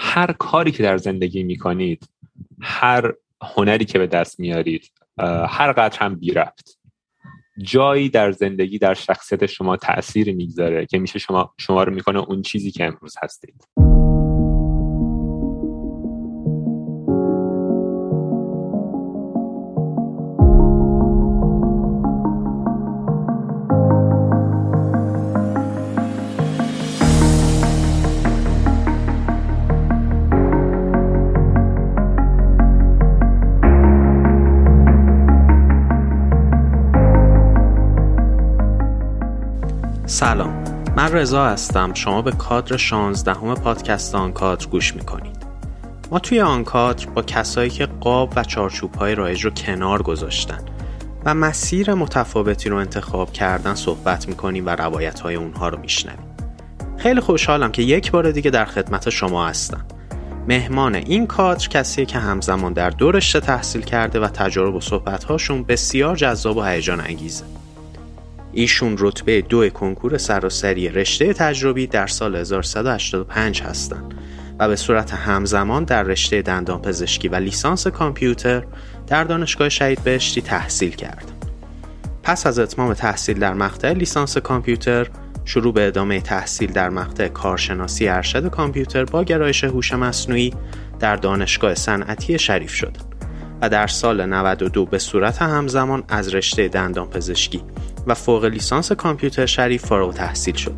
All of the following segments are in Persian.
هر کاری که در زندگی می‌کنید هر هنری که به دست میارید هر قدر هم بی رفت جایی در زندگی در شخصیت شما تأثیر می‌گذاره که میشه شما شما رو می‌کنه اون چیزی که امروز هستید. سلام. من رضا هستم. شما به کادر 16 همه پادکست آنکادر گوش می‌کنید. ما توی آنکادر با کسایی که قاب و چارچوب های رایج رو کنار گذاشتن و مسیر متفاوتی رو انتخاب کردن صحبت می‌کنیم و روایت های اونها رو میشنویم. خیلی خوشحالم که یک بار دیگه در خدمت شما هستم. مهمان این کادر کسیه که همزمان در دو رشته تحصیل کرده و تجارب و صحبتهاشون بسیار جذاب و هیجان انگیزه ایشون رتبه دو کنکور سراسری رشته تجربی در سال 1185 هستند و به صورت همزمان در رشته دندان پزشکی و لیسانس کامپیوتر در دانشگاه شهید بهشتی تحصیل کرد. پس از اتمام تحصیل در مقطع لیسانس کامپیوتر شروع به ادامه تحصیل در مقطع کارشناسی ارشد کامپیوتر با گرایش هوش مصنوعی در دانشگاه صنعتی شریف شد و در سال 92 به صورت همزمان از رشته دندان پزشکی و فوق لیسانس کامپیوتر شریف فارغ تحصیل شد.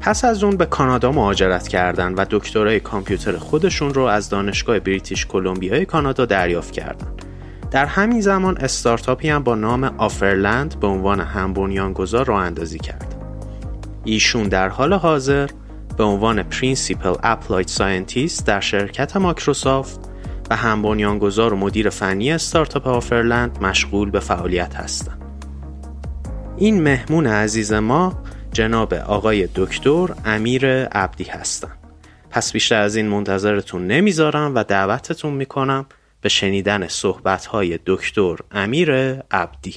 پس از اون به کانادا مهاجرت کردند و دکترای کامپیوتر خودشون رو از دانشگاه بریتیش کلمبیای کانادا دریافت کردند. در همین زمان استارتاپی هم با نام Offerland به عنوان هم بنیانگذار راه اندازی کرد. ایشون در حال حاضر به عنوان principal applied scientist در شرکت مایکروسافت و هم بنیانگذار و مدیر فنی استارتاپ آفرلند مشغول به فعالیت هستند. این مهمون عزیز ما جناب آقای دکتر امیر عبدی هستن. پس بیشتر از این منتظرتون نمی‌ذارم و دعوتتون می‌کنم به شنیدن صحبتهای دکتر امیر عبدی.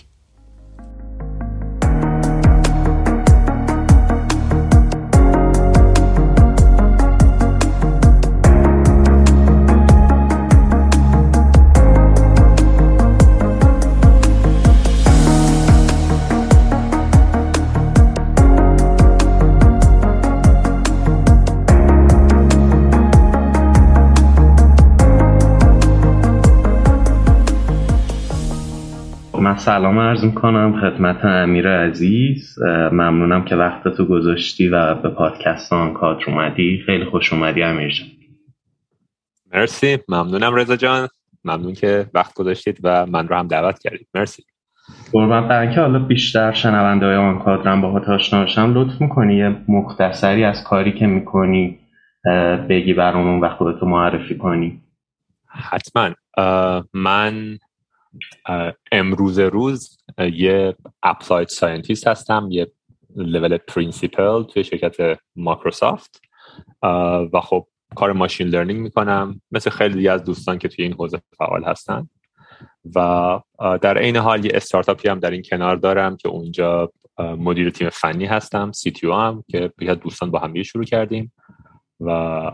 سلام عرض می‌کنم خدمت امیر عزیز. ممنونم که وقت تو گذاشتی و به پادکست کادر اومدی. خیلی خوش اومدی امیر جان. مرسی. ممنونم رضا جان. ممنون که وقت گذاشتید و من رو هم دعوت کردید. مرسی. قربان برای که حالا بیشتر شنونده های آن کادرم با آشنا بشم. لطف می‌کنی یه مختصری از کاری که می‌کنی بگی برامون و خودتو معرفی کنی. حتما. من امروز روز یه applied scientist هستم یه level principal توی شرکت مایکروسافت. و خب کار machine learning می‌کنم مثل خیلی از دوستان که توی این حوزه فعال هستن. و در عین حال یه استارتاپی هم در این کنار دارم که اونجا مدیر تیم فنی هستم CTO هم که یه دوستان با هم شروع کردیم. و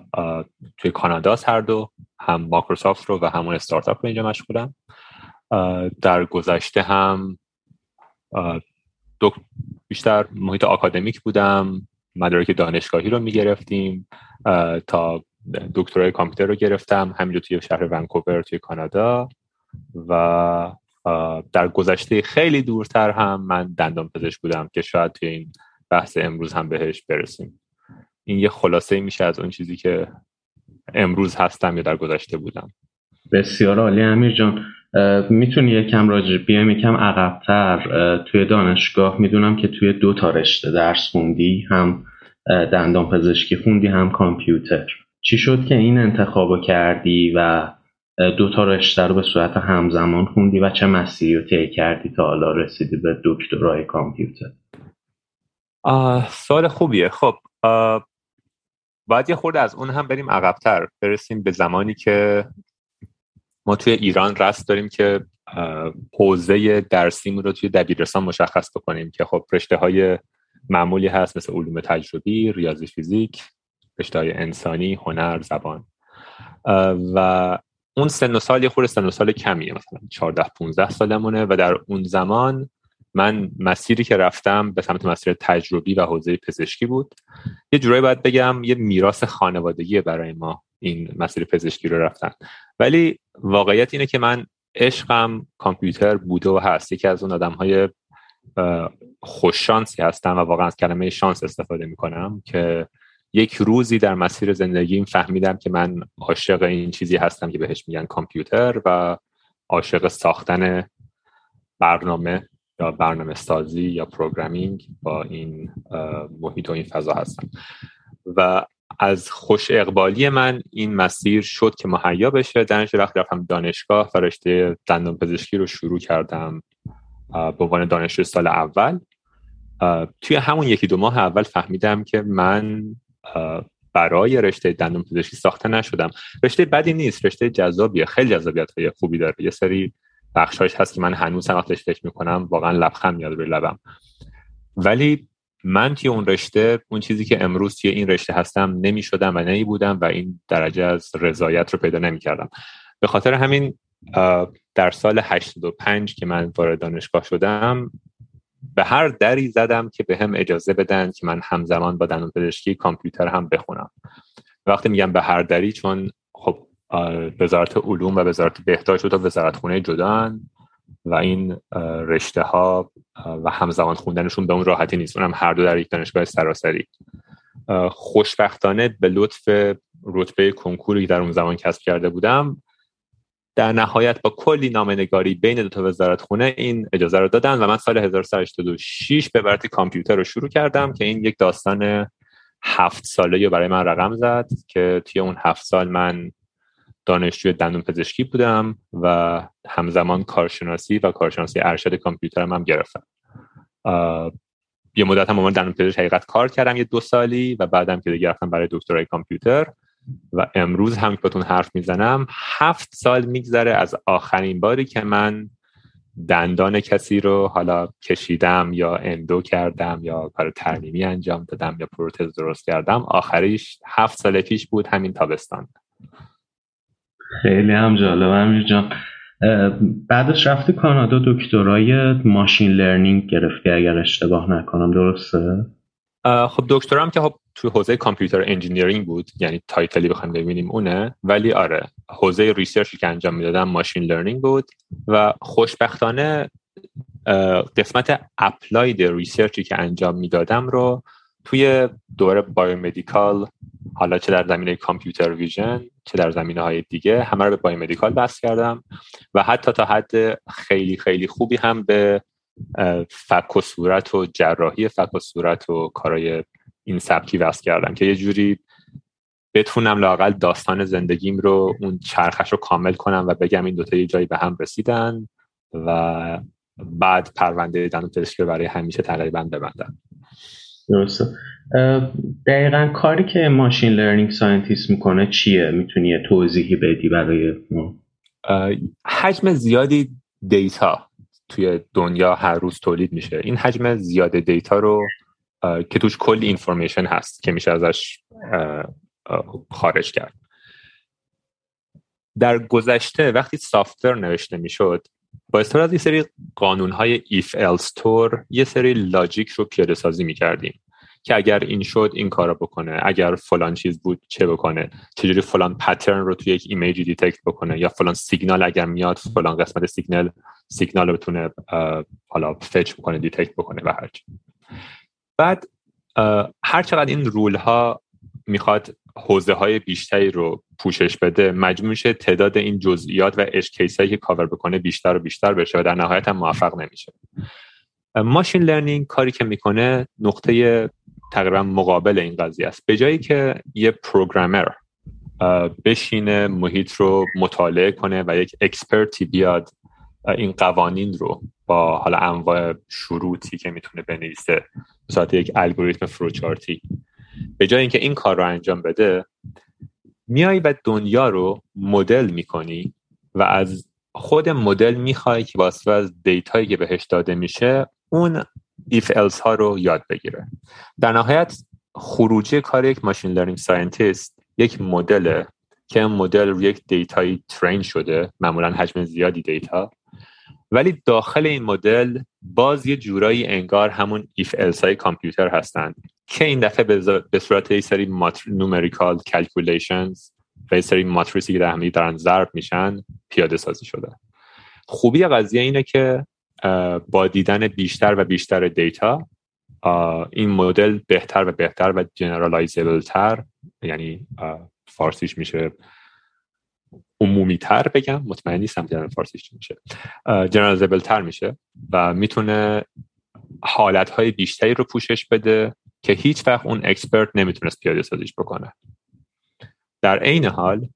توی کانادا هر دو هم مایکروسافت رو و همون استارتاپ رو اینجا مشغولم. در گذشته هم بیشتر محیط آکادمیک بودم مدارک دانشگاهی رو می‌گرفتیم تا دکترای کامپیوتر رو گرفتم همینجا توی شهر ونکوور توی کانادا. و در گذشته خیلی دورتر هم من دندان پزشک بودم که شاید توی این بحث امروز هم بهش برسیم. این یه خلاصه میشه از اون چیزی که امروز هستم یا در گذشته بودم. بسیار عالی امیر جان. می‌تونی یکم راجع بیایم یکم عقبتر توی دانشگاه می‌دونم که توی دو تا رشته درس خوندی هم دندان پزشکی خوندی هم کامپیوتر. چی شد که این انتخابو کردی و دو تا رشته رو به صورت همزمان خوندی و چه مسیری رو طی کردی تا حالا رسیدی به دکترای کامپیوتر؟ سال خوبیه. خب باید یه خورده از اون هم بریم عقبتر. برسیم به زمانی که ما توی ایران رست داریم که حوزه درسیمون رو توی دبیرستان مشخص بکنیم که خب رشته های معمولی هست مثل علوم تجربی ریاضی فیزیک رشته های انسانی هنر زبان. و اون سن و سال یه خورده سن و سال کمیه مثلا 14 15 سالمونه و در اون زمان من مسیری که رفتم به سمت مسیر تجربی و حوزه پزشکی بود. یه جورایی باید بگم یه میراث خانوادگی برای ما. این مسیر پزشکی رو رفتن. ولی واقعیت اینه که من عشقم کامپیوتر بوده و هست. یکی از اون آدم های خوششانسی هستم و واقعا از کلمه شانس استفاده می‌کنم که یک روزی در مسیر زندگیم فهمیدم که من عاشق این چیزی هستم که بهش میگن کامپیوتر و عاشق ساختن برنامه یا برنامه سازی یا پروگرامینگ با این محیط و این فضا هستم. و از خوش اقبالی من این مسیر شد که مهیا بشه. در وقت رفتم دانشگاه و رشته دندان پزشکی رو شروع کردم به عنوان دانشجو سال اول. توی همون یکی دو ماه اول فهمیدم که من برای رشته دندون پزشکی ساخته نشدم. رشته بدی نیست رشته جذابیه خیلی جذابیت های خوبی داره. یه سری بخشایش هست که من هنوز هم فکر می‌کنم واقعا لبخند میاد روی لبم. ولی من توی اون رشته اون چیزی که امروز توی این رشته هستم نمی شدم و نمی بودم و این درجه از رضایت رو پیدا نمی کردم به خاطر همین در سال 85 که من وارد دانشگاه شدم به هر دری زدم که به هم اجازه بدن که من همزمان با دندون پزشکی کامپیوتر هم بخونم. وقتی میگم به هر دری چون خب وزارت علوم و وزارت بهداشت و وزارت خونه جدان و این رشته ها و همزمان خوندنشون به اون راحتی نیست. اونم هر دو در یک دانشگاه سراسری. خوشبختانه به لطف رتبه کنکوری در اون زمان کسب کرده بودم در نهایت با کلی نگاری بین دو تا وزارت خونه این اجازه رو دادن و من سال 1386 به برتی کامپیوتر رو شروع کردم که این یک داستان هفت ساله رو برای من رقم زد که توی اون هفت سال من دانشجوی دندون پزشکی بودم و همزمان کارشناسی و کارشناسی ارشد کامپیوترم هم گرفتم. یه مدت هم دندون پزشک حقیقت کار کردم یه دو سالی و بعدم که دیگه رفتم برای دکترای کامپیوتر و امروز هم که باتون حرف می‌زنم هفت سال میگذره از آخرین باری که من دندان کسی رو حالا کشیدم یا اندو کردم یا کار ترمیمی انجام دادم یا پروتز درست کردم آخریش هفت سال پیش بود همین تابستان. خیلی هم جالب. امیر جان. بعدش رفتی کانادا دکترای machine learning گرفتی اگر اشتباه نکنم درسته؟ خب دکترام که خب تو حوزه computer engineering بود یعنی title ی بخوایم ببینیم اونه ولی آره حوزه research ی که انجام می‌دادم machine learning بود و خوشبختانه قسمت applied research ی که انجام می‌دادم رو توی دوره biomedical حالا چه در زمینه کامپیوتر ویژن چه در زمینه های دیگه همه رو به بایومدیکال بس کردم و حتی تا حد خیلی خیلی خوبی هم به فک و صورت و جراحی فک و صورت و کارای این سبکی وست کردم که یه جوری بتونم لاقل داستان زندگیم رو اون چرخش رو کامل کنم و بگم این دوتا یه جایی به هم رسیدن و بعد پرونده دندون پزشکی برای همیشه تقریبا ببندم. درسته. دقیقا کاری که machine learning scientist می‌کنه چیه؟ می‌تونی یه توضیحی بدی برای ما؟ حجم زیادی data توی دنیا هر روز تولید میشه. این حجم زیاد data رو که توش کلی information هست که میشه ازش خارج کرد. در گذشته وقتی software نوشته می‌شد با استفاده از یه سری قانون های if طور یه سری logic رو پیاده سازی می‌کردیم. که اگر این شد این کارو بکنه اگر فلان چیز بود چه بکنه؟ چجوری فلان pattern رو توی یک image ی detect بکنه؟ یا فلان سیگنال اگر میاد فلان قسمت سیگنال سیگنال رو بتونه حالا fetch بکنه detect بکنه و هرچی. بعد هر چقدر این rule ها می‌خواد حوزه های بیشتری رو پوشش بده مجموع میشه تعداد این جزئیات و اش که کاور بکنه بیشتر و بیشتر بشه و در نهایت هم موفق نمیشه. machine learning کاری که می‌کنه نقطه تقریبا مقابل این قضیه است. به جایی که یه programmer بشینه محیط رو مطالعه کنه و یک expert ی بیاد این قوانین رو با حالا انواع شروطی که می‌تونه بنویسه به یک الگوریتم فروچارتی به جای اینکه این کار رو انجام بده میای و دنیا رو مدل می‌کنی و از خود مدل می‌خوای که واسه از data یی که بهش داده میشه اون if else ها رو یاد بگیره. در نهایت خروجی کار یک machine learning scientist یک مدل که مدل روی یک data یی train شده معمولا حجم زیادی data ولی داخل این مدل باز یه جورایی انگار همون if های کامپیوتر هستند که این دفعه به صورت یه سری numerical calculations و یه سری ماتریسی که در هم دارن ضرب میشن پیاده سازی شده. خوبی قضیه اینه که با دیدن بیشتر و بیشتر دیتا این مدل بهتر و بهتر و generalizable تر یعنی فارسیش میشه عمومی تر بگم مطمئن نیستم که فارسیش میشه. generalizable تر میشه و می‌تونه حالت های بیشتری رو پوشش بده که هیچ وقت اون expert نمی‌تونست پیاده سازیش بکنه. در عین حال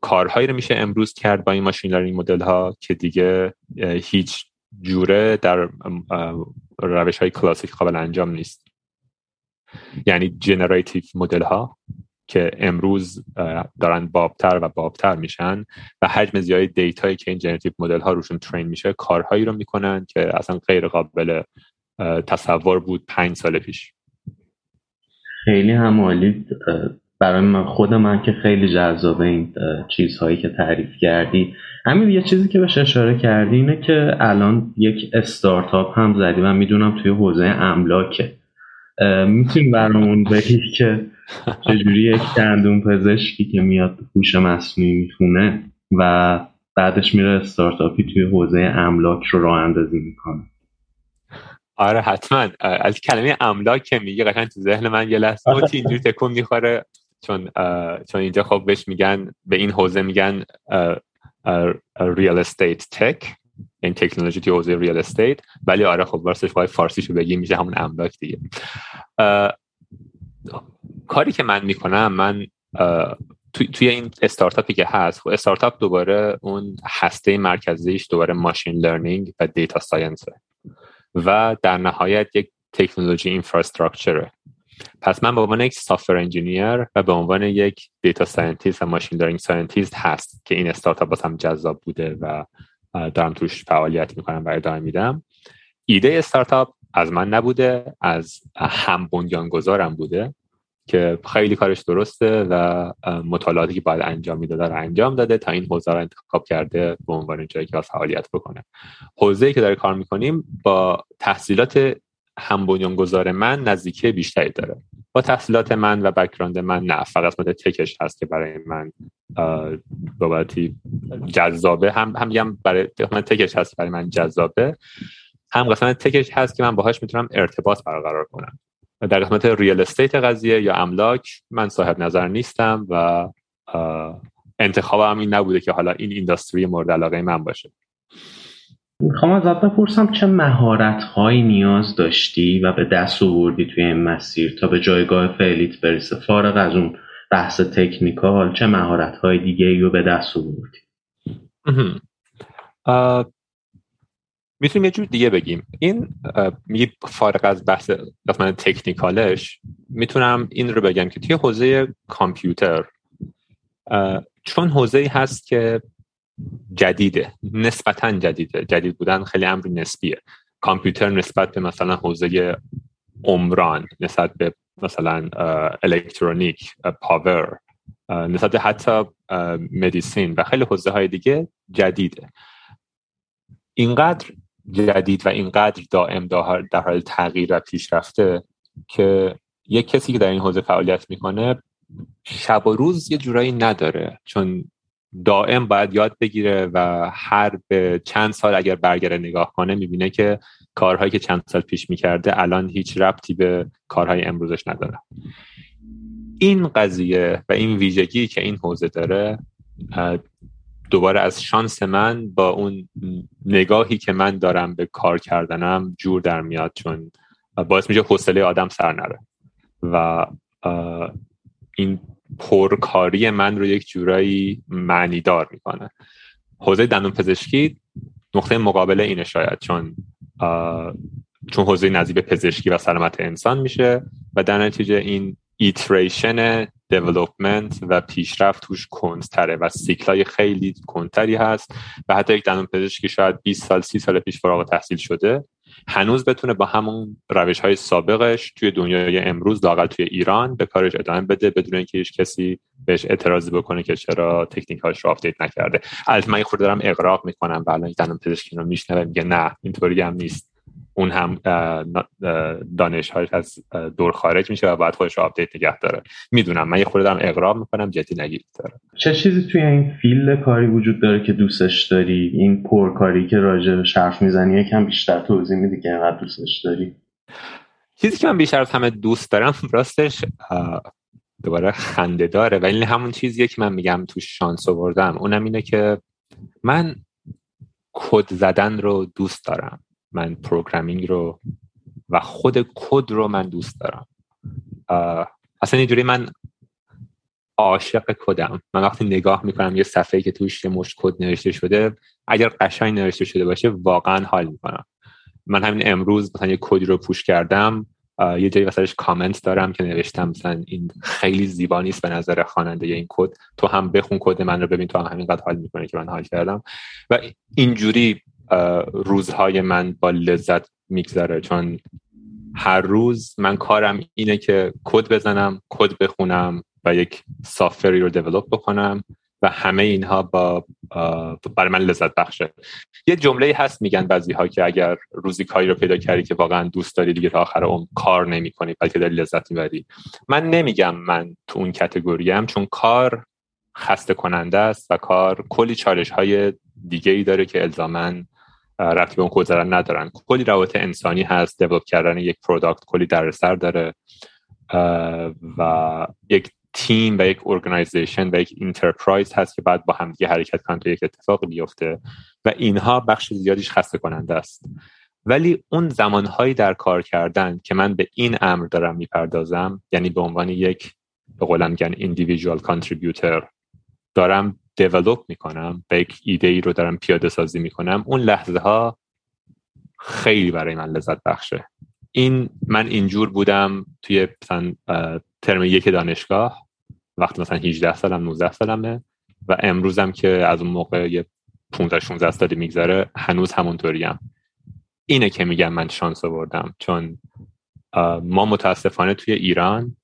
کارهایی رو میشه امروز کرد با این machine learning مدل ها که دیگه هیچ جوره در روش های کلاسیک قابل انجام نیست. یعنی generative مدل ها که امروز دارن بهتر و بهتر میشن و حجم زیادی دیتایی که این generative مدل ها روشون train میشه کارهایی رو می‌کنن که اصلا غیر قابل تصور بود پنج سال پیش. خیلی همالی برای من خود من که خیلی جذابه این چیزهایی که تعریف کردی. همین یه چیزی که بهش اشاره کردی اینه که الان یک استارتاپ هم زدی و می‌دونم توی حوزه املاکه می‌تونی برامون بگی که چجوری یک دندون پزشکی که میاد هوش مصنوعی می‌خونه و بعدش میره استارتاپی توی حوزه املاک رو راه اندازی می‌کنه. آره حتما. از کلمه املاک که میگه قشنگ تو ذهن من یه لحظه اینجوری تکون می‌خوره. چون چون اینجا خب بهش میگن به این حوزه میگن real estate tech این تکنولوژی توی حوزه real estate ولی آره خب واسه باید فارسیشو بگیم میشه همون املاک دیگه. کاری که من می‌کنم من توی این استارتاپی که هست خب استارتاپ دوباره اون هسته مرکزیش دوباره machine learning و data science و در نهایت یک تکنولوژی infrastructure ه پس من به عنوان یک software engineer و به عنوان یک data scientist و machine learning scientist هست که این استارتاپ هم جذاب بوده و دارم توش فعالیت می‌کنم و ادامه میدم. ایده استارتاپ از من نبوده از هم بنیانگذارم بوده که خیلی کارش درسته و مطالعاتی که باید انجام می‌داده رو انجام داده تا این حوزه رو انتخاب کرده به عنوان جایی که فعالیت بکنه. حوزه‌ای که داره کار می‌کنیم با تحصیلات هم بنیانگذار من نزدیکی بیشتری داره. با تحصیلات من و بکراند من نه فقط قسمت تکش هست که برای من بابتی جذابه. هم هم برای قسمت تکش هست برای من جذابه. هم قسمت تکش هست که من باهاش می‌تونم ارتباط برقرار کنم. در قسمت ریال استیت قضیه یا املاک من صاحب نظر نیستم و انتخابم این نبوده که حالا این اینداستری مورد علاقه من باشه. می‌خوام ازت بپرسم چه مهارت هایی نیاز داشتی و به دست آوردی توی این مسیر تا به جایگاه فعلیت برسه فارغ از اون بحث تکنیکال چه مهارت های دیگه رو به دست آوردی؟ می‌تونیم یه جور دیگه بگیم. این میگی فارغ از بحث من تکنیکالش می‌تونم این رو بگم که توی حوزه کامپیوتر چون حوزه هست که جدیده. نسبتا جدیده جدید بودن خیلی امر نسبیه. کامپیوتر نسبت به مثلا حوزه عمران نسبت به مثلا الکترونیک پاور نسبت به حتی مدیسین و خیلی حوزه های دیگه جدیده. اینقدر جدید و اینقدر دائم در حال تغییر و پیشرفته که یک کسی که در این حوزه فعالیت می‌کنه شب و روز یه جورایی نداره. چون دائم باید یاد بگیره و هر به چند سال اگر برگره نگاه کنه می‌بینه که کارهایی که چند سال پیش می‌کرده الان هیچ ربطی به کارهای امروزش نداره. این قضیه و این ویژگی که این حوزه داره دوباره از شانس من با اون نگاهی که من دارم به کار کردنم جور در میاد چون باعث میشه حوصله آدم سر نره. و این پرکاری من رو یک جورایی معنیدار می‌کنه. حوزه دندون پزشکی نقطه مقابل اینه شاید چون چون حوزه نزدیک پزشکی و سلامت انسان میشه و در نتیجه این iteration development و پیشرفت توش کندتره و سیکلای خیلی کندتری هست و حتی یک دندون پزشکی شاید 20 سال 30 سال پیش فارغ‌التحصیل شده هنوز بتونه با همون روش های سابقش توی دنیای امروز لااقل توی ایران به کارش ادامه بده بدون اینکه هیچ کسی بهش اعتراضی بکنه که چرا تکنیکاش رو update نکرده. البته من خود دارم اغراق می‌کنم و الان دندان پزشکی رو میشنوه میگه نه اینطوری هم نیست. اون هم دانشهاش از دور خارج میشه و باید خودش رو update نگه داره. می‌دونم من یه خورده دارم اغراق می‌کنم جدی نگیرید داره. چه چیزی توی این field کاری وجود داره که دوستش داری؟ این پرکاری که راجع بهش حرف می‌زنی یکم بیشتر توضیح میدی که اینقدر دوستش داری؟ چیزی که من بیشتر از همه دوست دارم راستش دوباره خنده داره. ولی همون چیزیه که من میگم تو شانس آوردم. اونم اینه که من کد زدن رو دوست دارم. من programming رو و خود کد رو من دوست دارم. اصلا اینجوری من عاشق کدم. من وقتی نگاه می‌کنم یه صفحه که توش یه مشت کد نوشته شده اگر قشنگ نوشته شده باشه واقعا حال می‌کنم. من همین امروز مثلا یه کدی رو پوش کردم یه جایی واسهش کامنت دارم که نوشتم مثلا این خیلی زیبا نیست به نظر خواننده این کد. تو هم بخون کد من رو ببین تو هم همینقدر حال می‌کنه که من حال کردم. و اینجوری روزهای من با لذت میگذره. چون هر روز من کارم اینه که کد بزنم کد بخونم و یک سافری رو دیولپ بکنم و همه اینها با برای من لذت بخشه. یه جمله هست میگن بعضی ها که اگر روزی کاری رو پیدا کردی که واقعا دوست داری دیگه تا آخر اون کار نمی کنی بلکه داری لذت می‌بری. من نمیگم من تو اون کتگوریم چون کار خسته کننده است و کار کلی چالش های دیگه ای داره که الزامن ربطی به اون ندارن. کلی روابط انسانی هست develop کردن یک product کلی دردسر داره. و یک تیم و یک organization و یک enterprise هست که باید با همدیگه حرکت کنن تا یک اتفاق بیفته. و اینها بخش زیادیش خسته کننده است. ولی اون زمانهایی در کار کردن که من به این امر دارم می‌پردازم یعنی به عنوان یک به قولم میگن individual دارم دیولوپ می‌کنم به یک ایده ای رو دارم پیاده سازی می‌کنم اون لحظه ها خیلی برای من لذت بخشه. این من اینجور بودم توی مثلا ترم یک دانشگاه وقتی مثلا 18 سالم 19 سالمه و امروزم که از اون موقع یه 15 16 سالی میگذره هنوز همونطوریم. اینه که میگم من شانس آوردم. چون ما متاسفانه توی ایران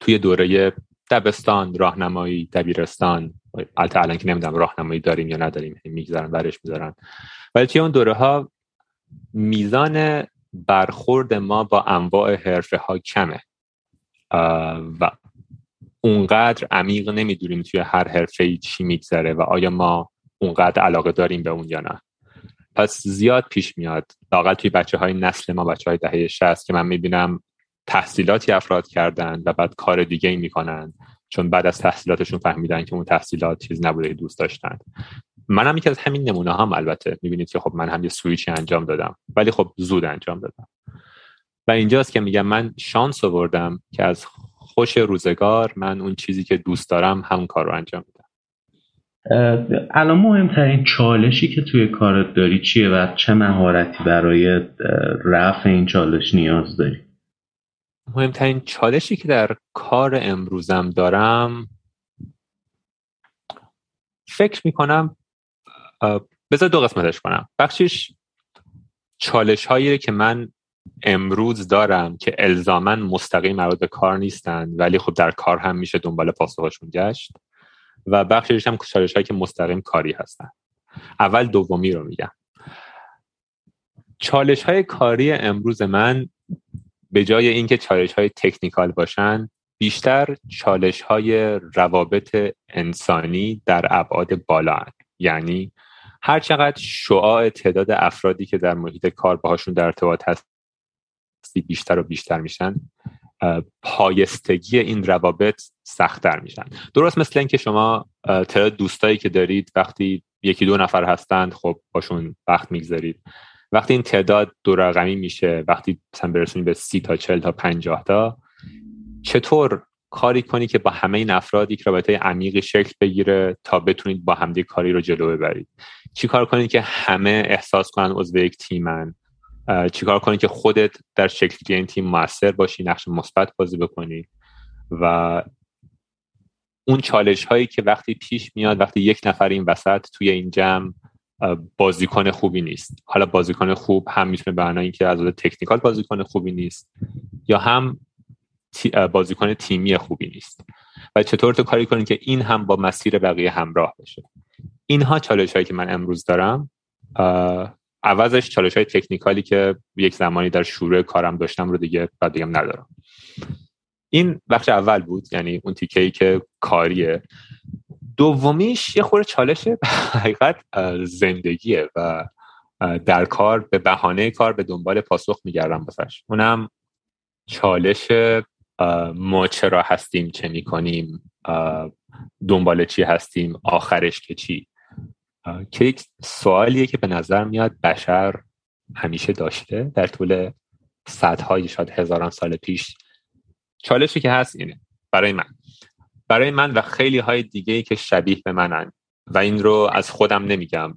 توی دوره دبستان راهنمایی دبیرستان. البته الان که نمی‌دونم راهنمایی داریم یا نداریم می‌گذارن برش می‌ذارن. ولی توی اون دوره ها میزان برخورد ما با انواع حرفه ها کمه. و اونقدر عمیق نمی‌دونیم توی هر حرفه ای چی میگذره و آیا ما اونقدر علاقه داریم به اون یا نه. پس زیاد پیش میاد. لاقل توی بچه های نسل ما بچه های دهه 60 که من می‌بینم تحصیلاتی افراد کردن و بعد کار دیگه ای می‌کنن چون بعد از تحصیلاتشون فهمیدن که اون تحصیلات چیز نبوده که دوست داشتن. منم یکی از همین نمونه هم البته. می‌بینید که خب من هم یه سویچی انجام دادم ولی خب زود انجام دادم. و اینجاست که میگم من شانس آوردم که از خوش روزگار من اون چیزی که دوست دارم همون کار رو انجام میدم الان مهمترین چالشی که توی کارت داری چیه و چه مهارتی برای رفع این چالش نیاز داری؟ مهمترین چالشی که در کار امروزم دارم فکر می‌کنم بذار دو قسمتش کنم. بخشش چالش هایی که من امروز دارم که الزاما مستقیم مربوط به کار نیستن ولی خب در کار هم میشه دنبال پاسخشون گشت و بخشش هم چالش هایی که مستقیم کاری هستن. اول دومی رو میگم. چالش های کاری امروز من به جای اینکه چالش های تکنیکال باشن بیشتر چالش های روابط انسانی در ابعاد بالا هن. یعنی هر چقدر شعاع تعداد افرادی که در محیط کار باهاشون در ارتباط هستی بیشتر و بیشتر میشن پایستگی این روابط سختتر میشن درست مثل اینکه شما تعداد دوستایی که دارید وقتی یکی دو نفر هستند خب باشون وقت می‌گذارید وقتی این تعداد دو رقمی میشه وقتی مثلا برسونید به سی تا چل تا پنجاه تا چطور کاری کنی که با همه این افراد یک رابطه عمیقی شکل بگیره تا بتونید با همدیگه کاری رو جلو ببرید؟ چی کار کنید که همه احساس کنن عضو یک تیمن؟ چیکار کنی که خودت در شکلی این تیم موثر باشی نقش مثبت بازی بکنی؟ و اون چالش هایی که وقتی پیش میاد وقتی یک نفر این وسط توی این جمع بازیکن خوبی نیست. حالا بازیکن خوب هم می‌تونه معنای اینکه از تکنیکال بازیکن خوبی نیست یا هم بازیکن تیمی خوبی نیست. و چطور تو کاری کنید که این هم با مسیر بقیه همراه بشه؟ اینها چالش هایی که من امروز دارم. عوضش چالش های تکنیکالی که یک زمانی در شروع کارم داشتم رو دیگه بعد دیگه ندارم. این بخش اول بود یعنی اون تیکه ای که کاریه. دومیش یه خورده چالش حقیقت زندگیه و در کار به بهانه کار به دنبال پاسخ میگردم بسش اونم چالش ما چرا هستیم چه می‌کنیم دنبال چی هستیم آخرش که چی. که یک سوالیه که به نظر میاد بشر همیشه داشته در طول صدهای شاید هزاران سال پیش. چالشی که هست اینه برای من. برای من و خیلی های دیگه ای که شبیه به منن. و این رو از خودم نمیگم.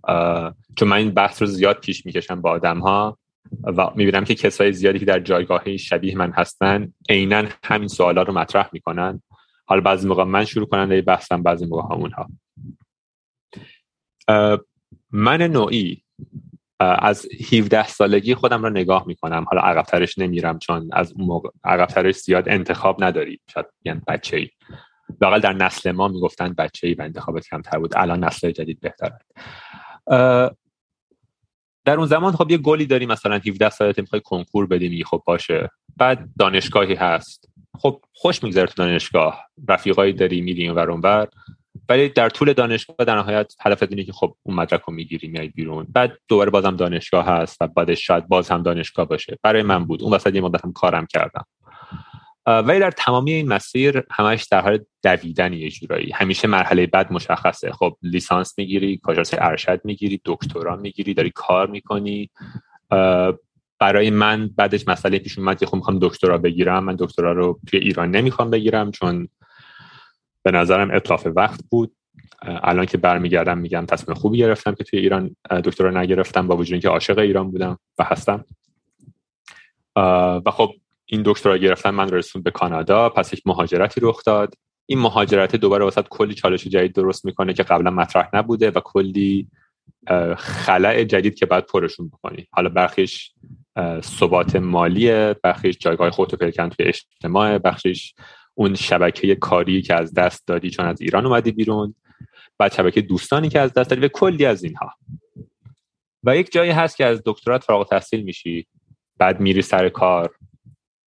چون من این بحث رو زیاد پیش می‌کشم با آدم ها و می‌بینم که کسای زیادی که در جایگاه شبیه من هستن عینا همین سوالا رو مطرح می‌کنن. حالا بعضی موقع من شروع کنم بحثم بعضی موقع ها اونها من نوعی از 17 سالگی خودم رو نگاه می‌کنم. حالا عقبترش نمیرم چون از اون موقع عقبترش زیاد انتخاب نداری شاید یعنی بچه ای واقعا در نسل ما می‌گفتن بچه ای و انتخابات کمتر بود. الان نسل جدید بهتره در اون زمان خب یه گلی داری مثلا 17 سالت می‌خوای کنکور بدی میگی خب باشه. بعد دانشگاهی هست. خب خوش میگذره تو دانشگاه. رفیقایی داری میری اون ور ولی در طول دانشگاه در نهایت هدف اینه که خب اون مدرک رو می‌گیری میای بیرون. بعد دوباره بازم دانشگاه هست و بعدش شاید باز هم دانشگاه باشه. برای من بود. اون وسط یه مدت هم کارم کردم. ولی در تمامی این مسیر همش در حال دویدن یه جورایی. همیشه مرحله بعد مشخصه. خب لیسانس می‌گیری کاجاس ارشد می‌گیری دکترا می‌گیری داری کار می‌کنی. برای من بعدش مسئله پیش اومد که خب می‌خوام دکترا بگیرم. من دکترا رو توی ایران نمی‌خوام بگیرم چون به نظرم اطلاف وقت بود. الان که برمیگردم میگم تصمیم خوبی گرفتم که توی ایران دکترا نگرفتم با وجود اینکه عاشق ایران بودم و هستم. و خب این دکترا گرفتن من رسوند به کانادا پس یک مهاجرتی رخ داد. این مهاجرت دوباره واسط کلی چالش جدید درست می‌کنه که قبلا مطرح نبوده و کلی خلع جدید که بعد پرشون بکنی. حالا برخیش ثبات مالیه برخیش جایگاه خودتو پیدا توی اجتماع بخشش اون شبکه کاری که از دست دادی چون از ایران اومدی بیرون بعد شبکه دوستانی که از دست دادی و کلی از اینها. و یک جایی هست که از دکترات فارغ تحصیل میشی بعد میری سر کار.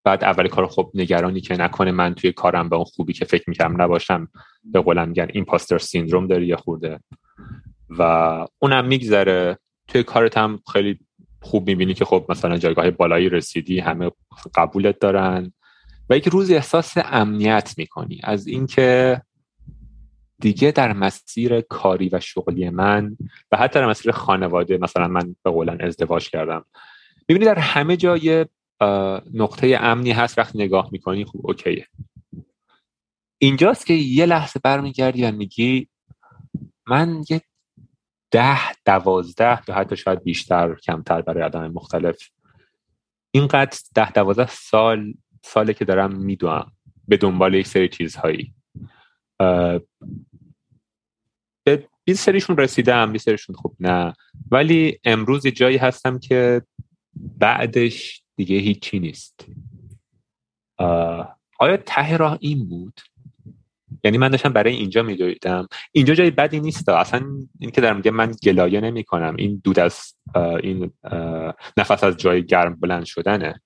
بعد اول کار خب نگرانی که نکنه من توی کارم به اون خوبی که فکر می‌کنم نباشم به قولم میگن ایمپاستر سیندروم داری یا خورده. و اونم میگذره. توی کارت هم خیلی خوب می‌بینی که خب مثلا جایگاه بالایی رسیدی همه قبولت دارن. و یک روز احساس امنیت می‌کنی. از اینکه دیگه در مسیر کاری و شغلی من و حتی در مسیر خانواده مثلا من به قولن ازدواج کردم. می‌بینی در همه جای نقطه امنی هست وقتی نگاه می‌کنی خوب اوکیه. اینجاست که یه لحظه برمیگردی و میگی من یه ده دوازده یا حتی شاید بیشتر کمتر برای آدم مختلف اینقدر ده دوازده سال ساله که دارم میدوم به دنبال یک سری چیزهایی. به 20 سریشون رسیدم 20 سریشون خوب نه. ولی امروز جایی هستم که بعدش دیگه هیچی نیست. آیا ته راه این بود؟ یعنی من داشتم برای اینجا میدویدم. اینجا جای بدی نیست. اصلا این که در میگه من گلایه نمی کنم این دود از این نفس از جای گرم بلند شدنه.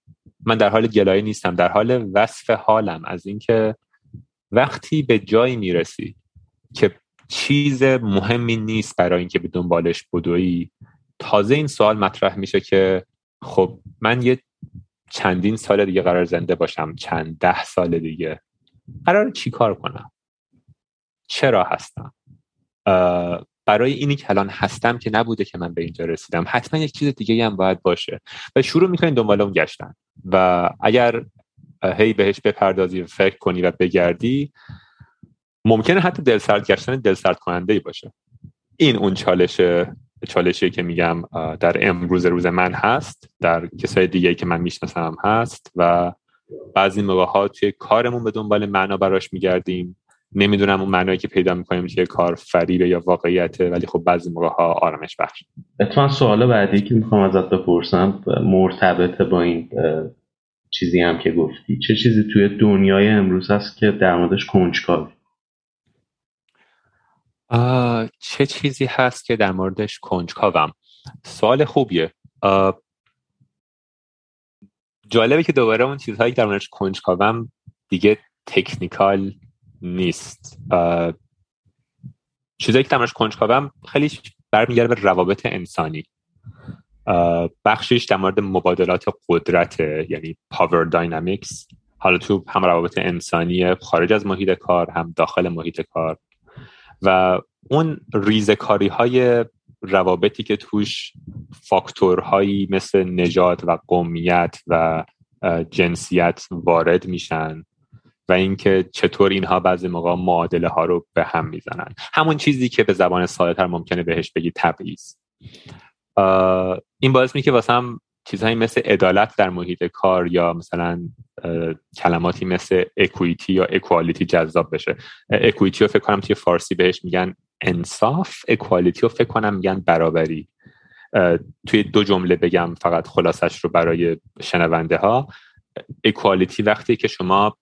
من در حال گلایه نیستم. در حال وصف حالم. از اینکه وقتی به جایی می‌رسی که چیز مهمی نیست برای اینکه به دنبالش بدوی تازه این سوال مطرح میشه که خب من یه چندین سال دیگه قرار زنده باشم چند ده سال دیگه. قرار چی کار کنم؟ چرا هستم؟ برای اینی که الان هستم که نبوده که من به اینجا رسیدم. حتما یک چیز دیگه هم باید باشه. و شروع می‌کنین دنبال اون گشتن. و اگر هی بهش بپردازی و فکر کنی و بگردی ممکنه حتی دلسرد گشتن دلسرد کننده باشه. این اون چالش چالشی که میگم در امروز روز من هست در کسای دیگه که من می‌شناسم هست و بعضی موقع ها توی کارمون به دنبال معنا براش میگردیم. نمی‌دونم اون معنایی که پیدا می‌کنیم چیه کار فریبه یا واقعیته ولی خب بعضی موقع ها آرامش بخش. اتفاقا سوال بعدی که می‌خوام ازت بپرسم مرتبط با این چیزی هم که گفتی چه چیزی توی دنیای امروز هست که در موردش کنجکاوی؟ چه چیزی هست که در موردش کنجکاوم؟ سوال خوبیه. جالبه که دوباره اون چیزهایی که در موردش کنجکاوم دیگه تکنیکال نیست. چیزایی که در موردش کنجکاوم خیلی برمیگرده به روابط انسانی. بخشش در مورد مبادلات قدرت یعنی پاور داینامیکس حالا تو هم روابط انسانی خارج از محیط کار هم داخل محیط کار. و اون ریزکاری های روابطی که توش فاکتورهایی مثل نجات و قومیت و جنسیت وارد میشن و اینکه چطور اینها بعضی موقع معادله ها رو به هم می‌زنن. همون چیزی که به زبان ساده تر ممکنه بهش بگی تبعیض. این باعث می که واسه هم چیزهایی مثل عدالت در محیط کار یا مثلا کلماتی مثل اکویتی یا اکوالیتی جذاب بشه. اکویتی رو فکر کنم توی فارسی بهش میگن انصاف اکوالیتی رو فکر کنم میگن برابری. توی دو جمله بگم فقط خلاصش رو برای شنونده ها اکوالیتی وقتی که شما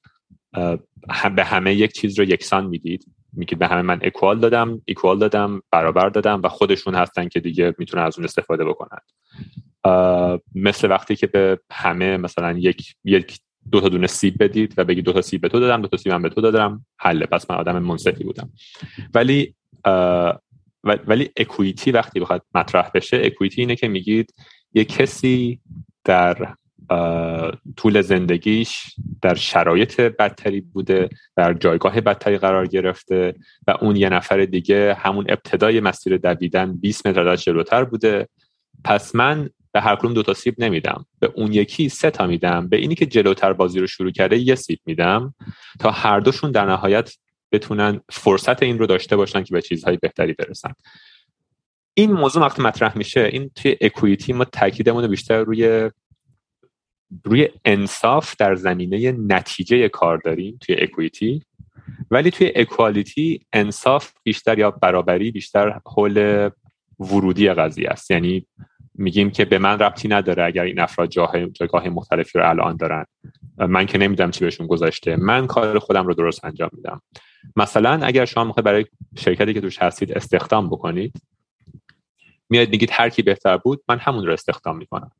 به همه یک چیز رو یکسان می‌دید میگید به همه من اکوال دادم اکوال دادم برابر دادم و خودشون هستن که دیگه می‌تونن از اون استفاده بکنن. مثل وقتی که به همه مثلا یک یک دو تا دونه سیب بدید و بگید دو تا سیب به تو دادم دو تا سیب هم به تو دادم حله. پس من آدم منصفی بودم. ولی ولی اکویتی وقتی بخواد مطرح بشه اکویتی اینه که میگید یه کسی در طول زندگیش در شرایط بدتری بوده در جایگاه بدتری قرار گرفته و اون یه نفر دیگه همون ابتدای مسیر دویدن 20 متر جلوتر بوده. پس من به هر کدوم دو تا سیب نمیدم. به اون یکی سه تا میدم. به اینی که جلوتر بازی رو شروع کرده یه سیب میدم. تا هر دوشون در نهایت بتونن فرصت این رو داشته باشن که به چیزهای بهتری برسن. این موضوع وقتی مطرح میشه این توی اکویتی ما تاکیدمون بیشتر روی روی انصاف در زمینه نتیجه کار داریم توی اکویتی ولی توی اکوالیتی انصاف بیشتر یا برابری بیشتر حول ورودی قضیه است. یعنی میگیم که به من ربطی نداره اگر این افراد جاه جایگاه مختلفی رو الان دارن. من که نمیدم چی بهشون گذاشته. من کار خودم رو درست انجام میدم. مثلا اگر شما می‌خواید برای شرکتی که توش هستید استخدام بکنید میاد میگید هر کی بهتر بود من همون رو استخدام می‌کنم.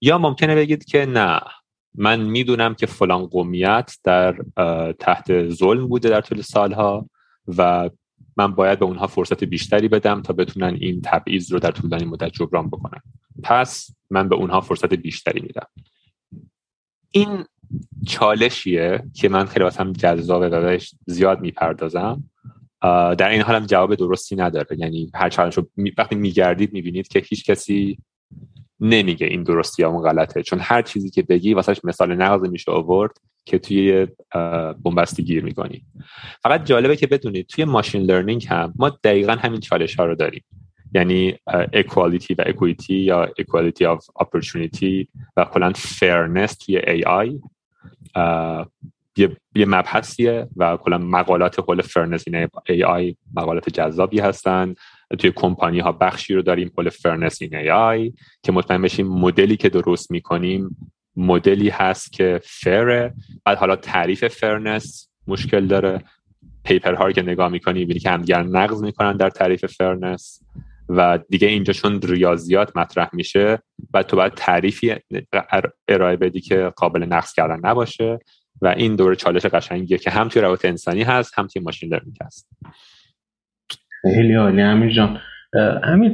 یا ممکنه بگید که نه من می‌دونم که فلان قومیت در تحت ظلم بوده در طول سالها و من باید به اونها فرصت بیشتری بدم تا بتونن این تبعیض رو در طولانی مدت جبران بکنن. پس من به اونها فرصت بیشتری میدم. این چالشیه که من خیلی واسم جذابه و بهش زیاد می‌پردازم. در این حالم جواب درستی نداره. یعنی هر چالش رو وقتی میگردید می‌بینید که هیچ کسی نمیگه این درستی اون غلطه. چون هر چیزی که بگی واسهش مثال نقض میشه آورد که توی بنبستی گیر می‌کنی. فقط جالبه که بدونید توی ماشین لرنینگ هم ما دقیقا همین چالش ها رو داریم. یعنی equality و equity یا equality of opportunity و کلا fairness توی AI یه, یه مبحثیه و کلا مقالات حول fairness in AI مقالات جذابی هستن. توی کمپانی ها بخشی رو داریم حول fairness in AI که مطمئن بشیم مدلی که درست می‌کنیم مدلی هست که fair ه بعد حالا تعریف fairness مشکل داره. paper ها که نگاه می‌کنی بینی که همدیگر نقض می‌کنن در تعریف fairness و دیگه اینجا چون ریاضیات مطرح میشه و تو باید تعریفی ارائه بدی که قابل نقض کردن نباشه. و این دور چالش قشنگیه که هم توی روابط انسانی هست هم توی machine learning هست. خیلی عالی. امیر جان امیر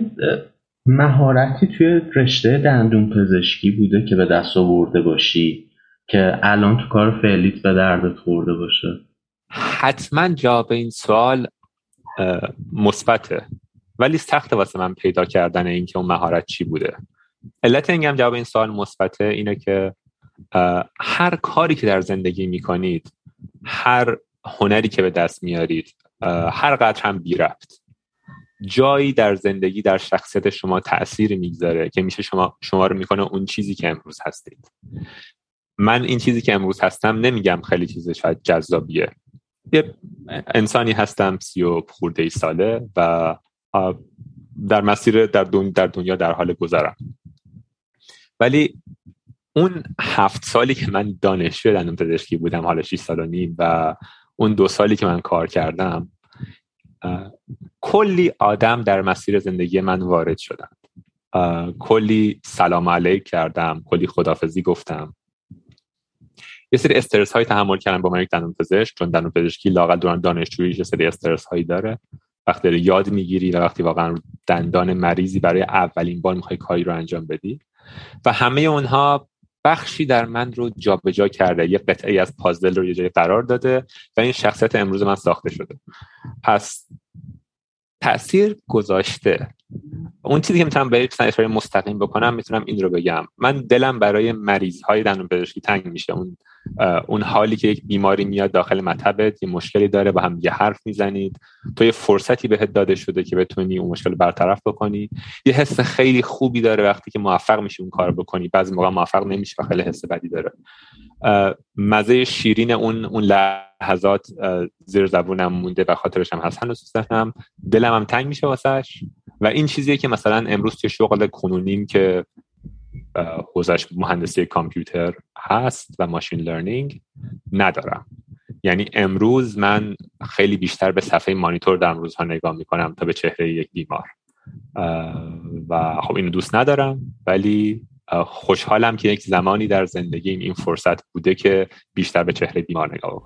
مهارتی توی رشته دندون پزشکی بوده که به دست آورده باشی که الان تو کار فعلیت به دردت خورده باشه؟ حتما جواب این سوال مثبته. ولی سخت واسه من پیدا کردن اینکه اون مهارت چی بوده. علت اینکه جواب این سوال مثبته اینه که هر کاری که در زندگی می‌کنید هر هنری که به دست میارید هر قدر هم بی رفت جایی در زندگی در شخصیت شما تاثیر می‌گذاره که میشه شما شما رو می‌کنه اون چیزی که امروز هستید. من این چیزی که امروز هستم نمیگم خیلی چیز شاید جذابیه. یه انسانی هستم سی و خورده ای ساله و در مسیر در, در دنیا در حال گذرم. ولی اون هفت سالی که من دانشجو دندون پزشکی بودم حالا 6 سال و نیم و اون دو سالی که من کار کردم کلی آدم در مسیر زندگی من وارد شدن. کلی سلام علیک کردم کلی خدافزی گفتم. یه سری استرس های تحمل کردم با من یک دندون پزشک چون دندون پزشکی لاقل دوران دانشجویی یه سری استرس هایی داره. وقتی داری یاد می‌گیری و وقتی واقعا دندان مریضی برای اولین بار می‌خوای کاری رو انجام بدی. و همه اونها بخشی در من رو جابجا جا کرده. یه قطعه از پازل رو یه جای قرار داده و این شخصیت امروز من ساخته شده. پس تاثیر گذاشته. اون چیزی که می‌تونم به اشاره مستقیم بکنم می‌تونم این رو بگم. من دلم برای مریض های دندون پزشکی تنگ میشه. اون اون حالی که یک بیماری میاد داخل مطبت یه مشکلی داره با هم یه حرف می‌زنید. تو یه فرصتی بهت داده شده که بتونی اون مشکل برطرف بکنی. یه حس خیلی خوبی داره وقتی که موفق میشی اون کار بکنی. بعضی موقع موفق نمیشه و خیلی حس بدی داره. مزه شیرین اون اون لحظات زیر زبونم مونده و خاطرش هم هست. هنوز دلم هم تنگ میشه واسش. و این چیزیه که مثلا امروز توی شغل کنونیم که حوزش مهندسی کامپیوتر. هست و ماشین لرنینگ ندارم. یعنی امروز من خیلی بیشتر به صفحه مانیتور در روزها نگاه می‌کنم تا به چهره یک بیمار. و خب اینو دوست ندارم ولی خوشحالم که یک زمانی در زندگیم این فرصت بوده که بیشتر به چهره بیمار نگاه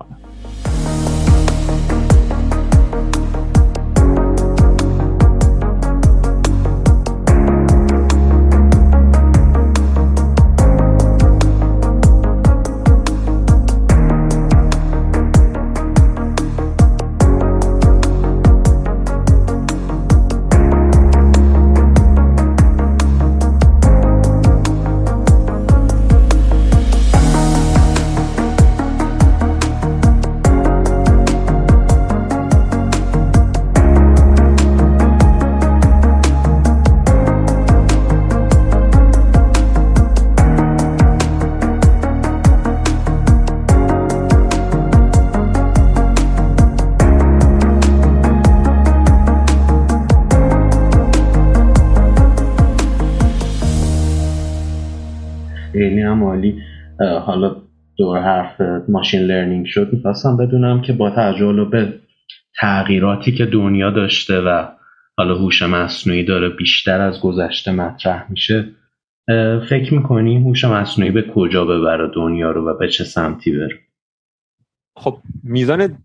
بکنم حالا دور حرف machine learning شد می‌خواستم بدونم که با توجه به تغییراتی که دنیا داشته و حالا هوش مصنوعی داره بیشتر از گذشته مطرح میشه فکر می‌کنی هوش مصنوعی به کجا ببره دنیا رو و به چه سمتی بره؟ خب میزان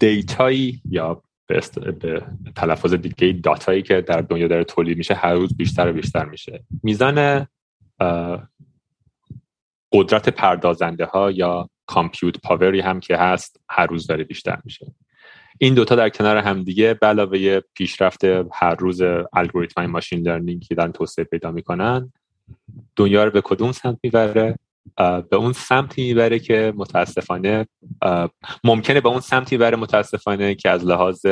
دیتایی یا به تلفظ دیگه داتایی که در دنیا داره تولید میشه هر روز بیشتر و بیشتر میشه. میزان قدرت پردازنده ها یا کامپیوت پاوری هم که هست هر روز داره بیشتر میشه. این دوتا در کنار همدیگه به علاوه پیشرفت هر روز الگوریتم ماشین لرنینگ که دارن توسعه پیدا می‌کنن دنیا رو به کدوم سمت می‌بره؟ به اون سمتی می‌بره که متاسفانه ممکنه به اون سمتی می‌بره متاسفانه که از لحاظ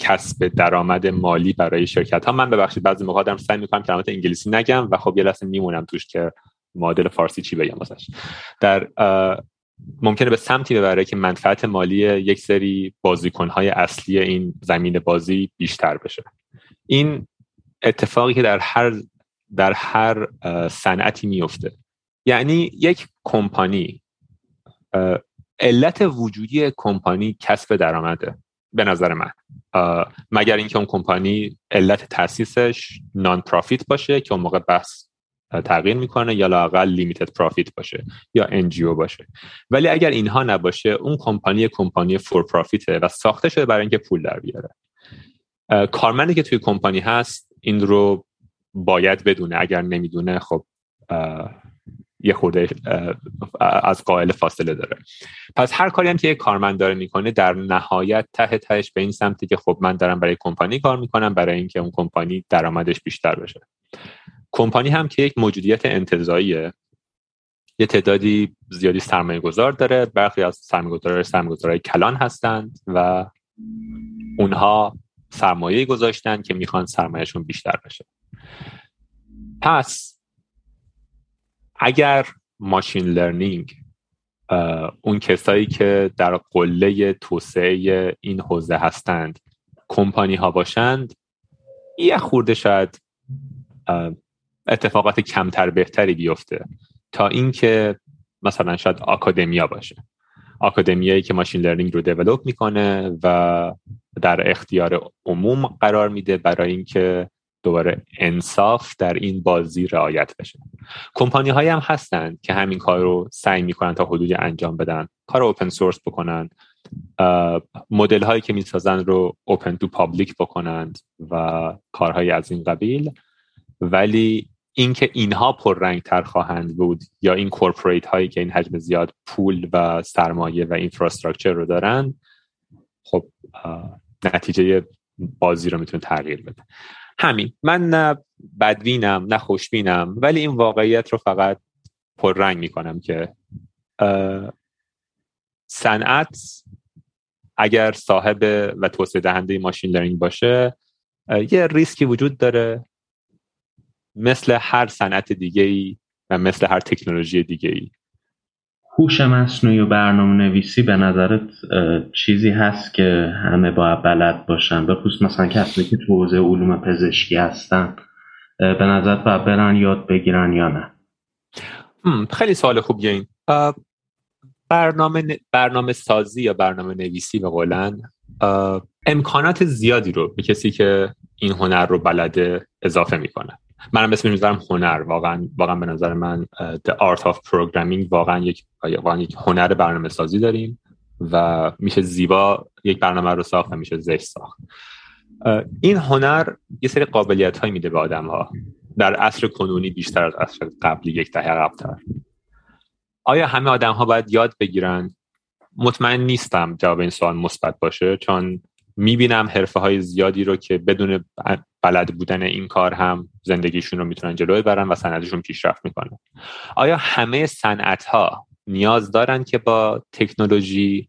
کسب درآمد مالی برای شرکت ها من ببخشید بعضی موقع دارم سعی می‌کنم کلمات انگلیسی نگم و خب یه لحظه میمونم توش که معادل فارسی چی بگم واسش. در ممکنه به سمتی ببره که منفعت مالی یک سری بازیکنهای اصلی این زمین بازی بیشتر بشه. این اتفاقی که در هر در هر صنعتی میفته یعنی یک کمپانی علت وجودی کمپانی کسب درآمده به نظر من. مگر اینکه اون کمپانی علت تاسیسش نان پرافیت باشه که اون موقع بحث تغییر می‌کنه یا لاقل لیمیتد پرافیت باشه یا انجیو باشه. ولی اگر اینها نباشه اون کمپانی کمپانی فور پرافیته و ساخته شده برای اینکه پول در بیاره. کارمندی که توی کمپانی هست این رو باید بدونه. اگر نمی‌دونه خب یه خورده از قائل فاصله داره. پس هر کاری هم که یک کارمند داره می‌کنه در نهایت ته تهش به این سمتی که خب من دارم برای کمپانی کار می‌کنم برای اینکه اون کمپانی درآمدش بیشتر بشه. کمپانی هم که یک موجودیت انتظاییه یه تعدادی زیادی سرمایه گذار داره برخی از سرمایه گذار سرمایه کلان هستند و اونها سرمایه گذاشتن که می‌خوان سرمایهشون بیشتر بشه. پس اگر ماشین لرنینگ اون کسایی که در قله توسعه این حوزه هستند کمپانی ها باشند یه خورده شاید اتفاقات کمتر بهتری بیفته تا اینکه مثلا شاید آکادمیا باشه. آکادمیایی که ماشین لرنینگ رو دیولوب می‌کنه و در اختیار عموم قرار میده برای اینکه دوباره انصاف در این بازی رعایت بشه. کمپانی هایی هم هستند که همین کار رو سعی می‌کنن تا حدودی انجام بدن کار اوپن سورس بکنن مدل هایی که می‌سازن رو open to public بکنند و کارهایی از این قبیل. ولی اینکه اینها پررنگ تر خواهند بود یا این corporate هایی که این حجم زیاد پول و سرمایه و infrastructure رو دارن خب نتیجه بازی رو می‌تونه تغییر بده. همین من نه بدبینم نه خوشبینم ولی این واقعیت رو فقط پررنگ می‌کنم که صنعت اگر صاحب و توسعه دهنده machine learning باشه یه ریسکی وجود داره مثل هر صنعت دیگه ای و مثل هر تکنولوژی دیگه ای هوش مصنوعی و برنامه نویسی به نظرت چیزی هست که همه باید بلد باشن؟ به خصوص مثلا کسانی که تو حوزه علوم پزشکی هستن به نظرت باید برن یاد بگیرن یا نه؟ خیلی سوال خوبیه این. برنامه, برنامه سازی یا برنامه نویسی به قولن امکانات زیادی رو به کسی که این هنر رو بلده اضافه می‌کنه. منم اسم می‌ذارم هنر. واقعا واقعا به نظر من the art of programming واقعا یک واقعا یک هنر برنامه سازی داریم و میشه زیبا یک برنامه رو ساخت و میشه زشت ساخت. این هنر یه سری قابلیت هایی میده به آدم ها در عصر کنونی بیشتر از عصر قبلی یک دهه قبلتر. آیا همه آدم ها باید یاد بگیرن؟ مطمئن نیستم جواب این سوال مثبت باشه چون می‌بینم حرفه های زیادی رو که بدون بلد بودن این کار هم زندگیشون رو می‌تونن جلو ببرن و صنعتشون پیشرفت می‌کنن. آیا همه صنعت ها نیاز دارن که با تکنولوژی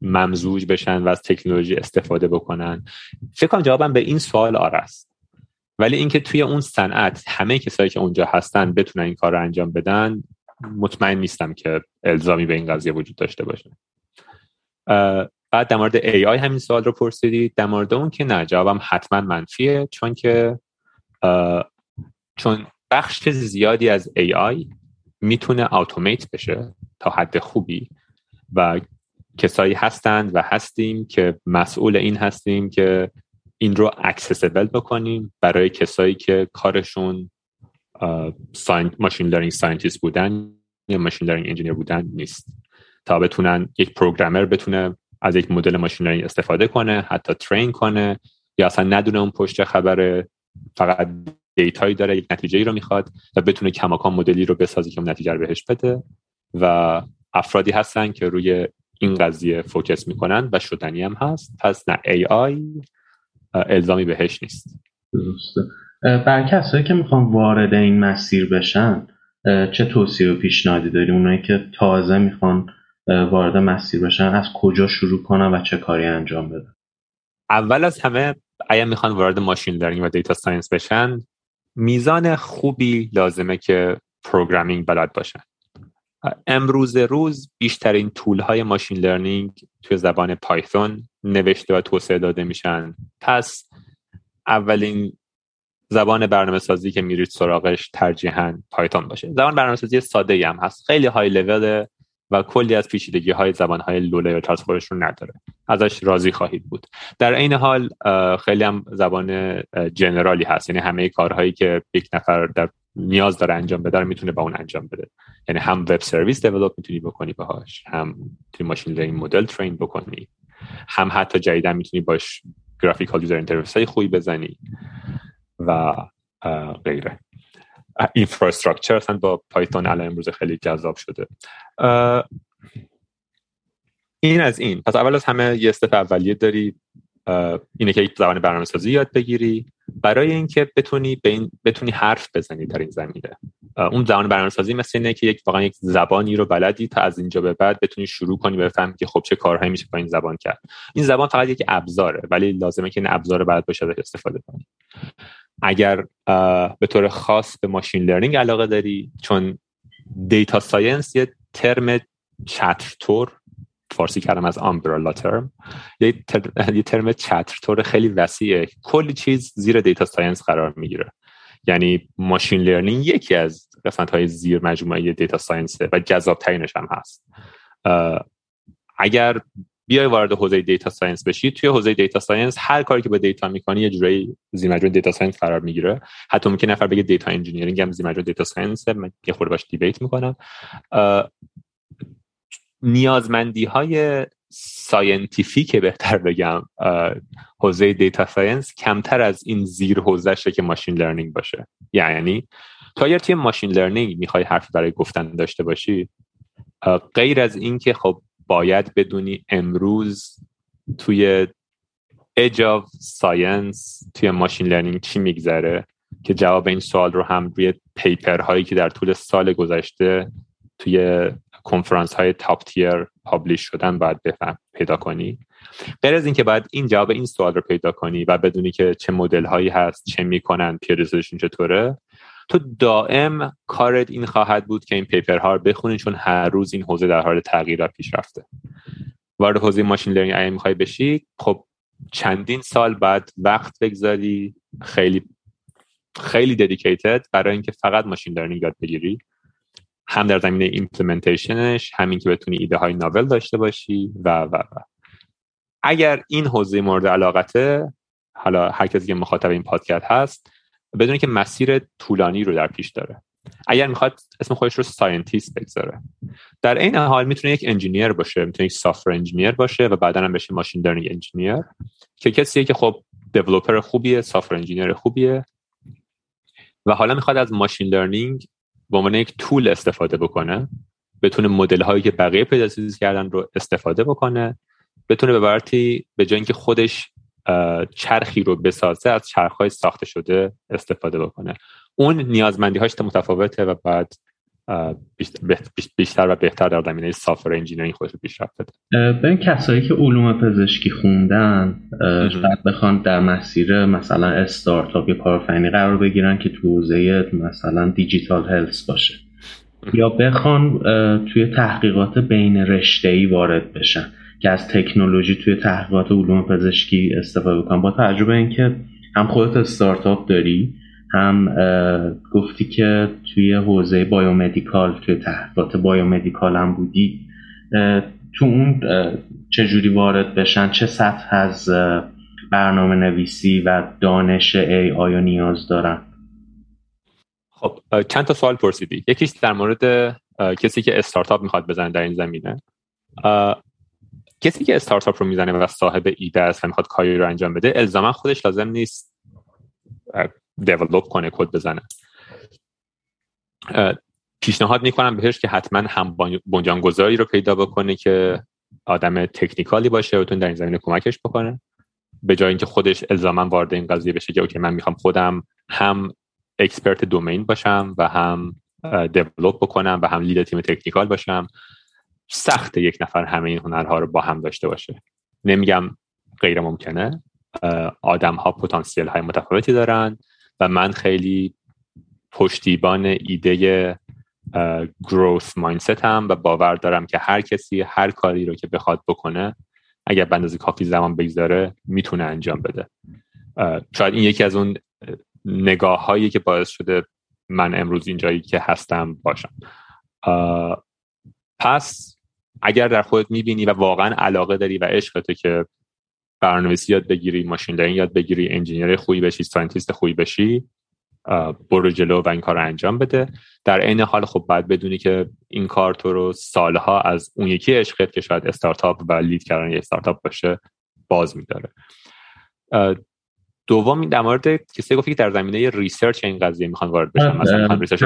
ممزوج بشن و از تکنولوژی استفاده بکنن؟ فکر کنم جوابم به این سوال آره است. ولی اینکه توی اون صنعت همه کسایی که اونجا هستن بتونن این کار رو انجام بدن مطمئن نیستم که الزامی به این قضیه وجود داشته باشه. بعد در مورد AI همین سوال رو پرسیدید در مورد اون که نه جوابم حتما منفیه چون که چون بخش زیادی از AI می‌تونه اتومات بشه تا حد خوبی و کسایی هستند و هستیم که مسئول این هستیم که این رو accessible بکنیم برای کسایی که کارشون machine learning scientist بودن یا machine learning engineer بودن نیست. تا بتونن یک programmer بتونه از یک مدل ماشین استفاده کنه حتی train کنه یا اصلا ندونه اون پشت خبر فقط data یی داره یک نتیجه ای رو می‌خواد و بتونه کماکان مدلی رو بسازی که اون نتیجه رو بهش بده و افرادی هستن که روی این قضیه focus می‌کنن و شدنی هم هست. پس نه AI الزامی بهش نیست. درسته. بر کسایی که می‌خوان وارد این مسیر بشن چه توصیه و پیشنهادی داری اونایی که تازه می‌خوان وارد مسیر بشن از کجا شروع کنن و چه کاری انجام بدن؟ اول از همه اگر می‌خوان وارد machine learning و data science بشن میزان خوبی لازمه که programming بلد باشن. امروز روز بیشترین tool های machine learning توی زبان پایتون نوشته و توسعه داده میشن. پس اولین زبان برنامه سازی که میرید سراغش ترجیحاً پایتون باشه. زبان برنامه سازی ساده هم هست. خیلی های لول و کلی از پیچیدگی های زبان های لوله یا خودش رو نداره. ازش راضی خواهید بود. در این حال خیلی هم زبان general ی هست. یعنی همه کارهایی که یک نفر در نیاز داره انجام بده می‌تونه با اون انجام بده. یعنی هم web service develop می‌تونی بکنی باهاش هم می‌تونی machine learning model train بکنی هم حتی جدیدا می‌تونی باش graphical user interface های خوبی بزنی و غیره. infrastructure با پایتون الان امروز خیلی جذاب شده. این از این. پس اول از همه یه استف اولیه داری. اینه که زبان برنامه سازی یاد بگیری. برای اینکه بتونی به بتونی حرف بزنی در این زمینه. اون زبان برنامه سازی مثل اینه که یک واقعا یک زبانی رو بلدی تا از اینجا به بعد بتونی شروع کنی بفهمی که خب چه کارهایی میشه با این زبان کرد. این زبان فقط یک ابزاره ولی لازمه که این ابزار بعد بشه استفاده کنی. اگر به طور خاص به ماشین لرنینگ علاقه داری چون data science یه ترم چتر فارسی کردم از umbrella term یه, تر... یه ترم چتر خیلی وسیعه. کلی چیز زیر data science قرار می‌گیره. یعنی machine learning یکی از قسمت های زیر مجموعه data science و جذاب ترینش هم هست. اگر بیای وارد حوزه data science بشی توی حوزه data science هر کاری که با data می‌کنی یه جورایی زیر مجموعه data science قرار می‌گیره. حتی ممکن نفر بگه data engineering هم زیر مجموعه data science من یه خورده باش debate می‌کنم. نیازمندی های scientific بهتر بگم حوزه data science کمتر از این زیر حوزهشه که machine learning باشه. یعنی تا اگر توی machine learning می‌خوای حرف برای گفتن داشته باشی غیر از اینکه خب باید بدونی امروز توی edge of science توی machine learning چی میگذره که جواب این سوال رو هم روی paper هایی که در طول سال گذشته توی کنفرانس های top tier publish شدن باید بفهم پیدا کنی. غیر از اینکه باید این جواب این سوال رو پیدا کنی و بدونی که چه مدل هایی هست چه می‌کنن papers شون چطوره تو دائم کارت این خواهد بود که این paper ها رو بخونی چون هر روز این حوزه در حال تغییر و پیشرفته. وارد حوزه machine learning اگه می‌خوای بشی خب چندین سال بعد وقت بگذاری خیلی خیلی dedicated برای اینکه فقط machine learning یاد بگیری. هم در زمینه implementation ش همین که بتونی ایده های novel داشته باشی و و و. اگر این حوزه مورد علاقته حالا هر کسی که مخاطب این پادکست هست بدونی که مسیر طولانی رو در پیش داره. اگر می‌خواد اسم خودش رو scientist بگذاره. در این حال می‌تونه یک engineer باشه می‌تونه یک software engineer باشه و بعدا هم بشه machine learning engineer که کسیه که خب developer خوبیه software engineer خوبیه و حالا می‌خواد از machine learning به عنوان یک tool استفاده بکنه بتونه مدل هایی که بقیه پیاده‌سازی کردن رو استفاده بکنه بتونه به عبارتی به جای اینکه خودش چرخی رو بسازه از چرخ های ساخته شده استفاده بکنه. اون نیازمندی هاش متفاوته و بعد بیشتر و بهتر در زمینه software engineering خودش پیشرفت بده به این کسایی که علوم پزشکی خوندن شاید بخوان در مسیر مثلا استارتاپ یا کارآفرینی قرار بگیرن که تو حوزه مثلا digital health باشه. یا بخوان توی تحقیقات بین رشته وارد بشن که از تکنولوژی توی تحقیقات علوم پزشکی استفاده بکنن. با تجربه اینکه هم خودت استارتاپ داری هم گفتی که توی حوزه biomedical توی تحقیقات biomedical هم بودی. تو اون چجوری وارد بشن؟ چه سطح از برنامه نویسی و دانش AI نیاز دارن؟ خب چند تا سوال پرسیدی. یکیش در مورد کسی که استارتاپ می‌خواد بزنه در این زمینه. کسی که استارتاپ رو می‌زنه و صاحب ایده است و می‌خواد کاری رو انجام بده الزاما خودش لازم نیست develop کنه کد بزنه. پیشنهاد می‌کنم بهش که حتما هم بنیانگذاری رو پیدا بکنه که آدم technical ی باشه و در این زمینه کمکش بکنه. به جای اینکه خودش الزاما وارد این قضیه بشه که okay من می‌خوام خودم هم expert domain باشم و هم develop بکنم و هم lead تیم technical باشم سخت یک نفر همه این هنرها رو با هم داشته باشه. نمیگم غیر ممکنه آدم ها پتانسیل های متفاوتی دارن. و من خیلی پشتیبان ایده گروث مایندست هم و باور دارم که هر کسی هر کاری رو که بخواد بکنه اگر بندازی کافی زمان بگذاره می‌تونه انجام بده. شاید این یکی از اون نگاه هایی که باعث شده من امروز اینجایی که هستم باشم. پس اگر در خودت می‌بینی و واقعا علاقه داری و عشقته که برنامه‌نویسی یاد بگیری machine learning یاد بگیری engineer خوبی بشی scientist خوبی بشی برو جلو و این کار رو انجام بده. در عین حال خب باید بدونی که این کار تو رو سالها از اون یکی عشقت که شاید استارتاپ و lead کردن یه استارتاپ باشه باز میداره. دوم در مورد کسی گفتی که در زمینه research این قضیه می‌خوان وارد بشن. مثلا research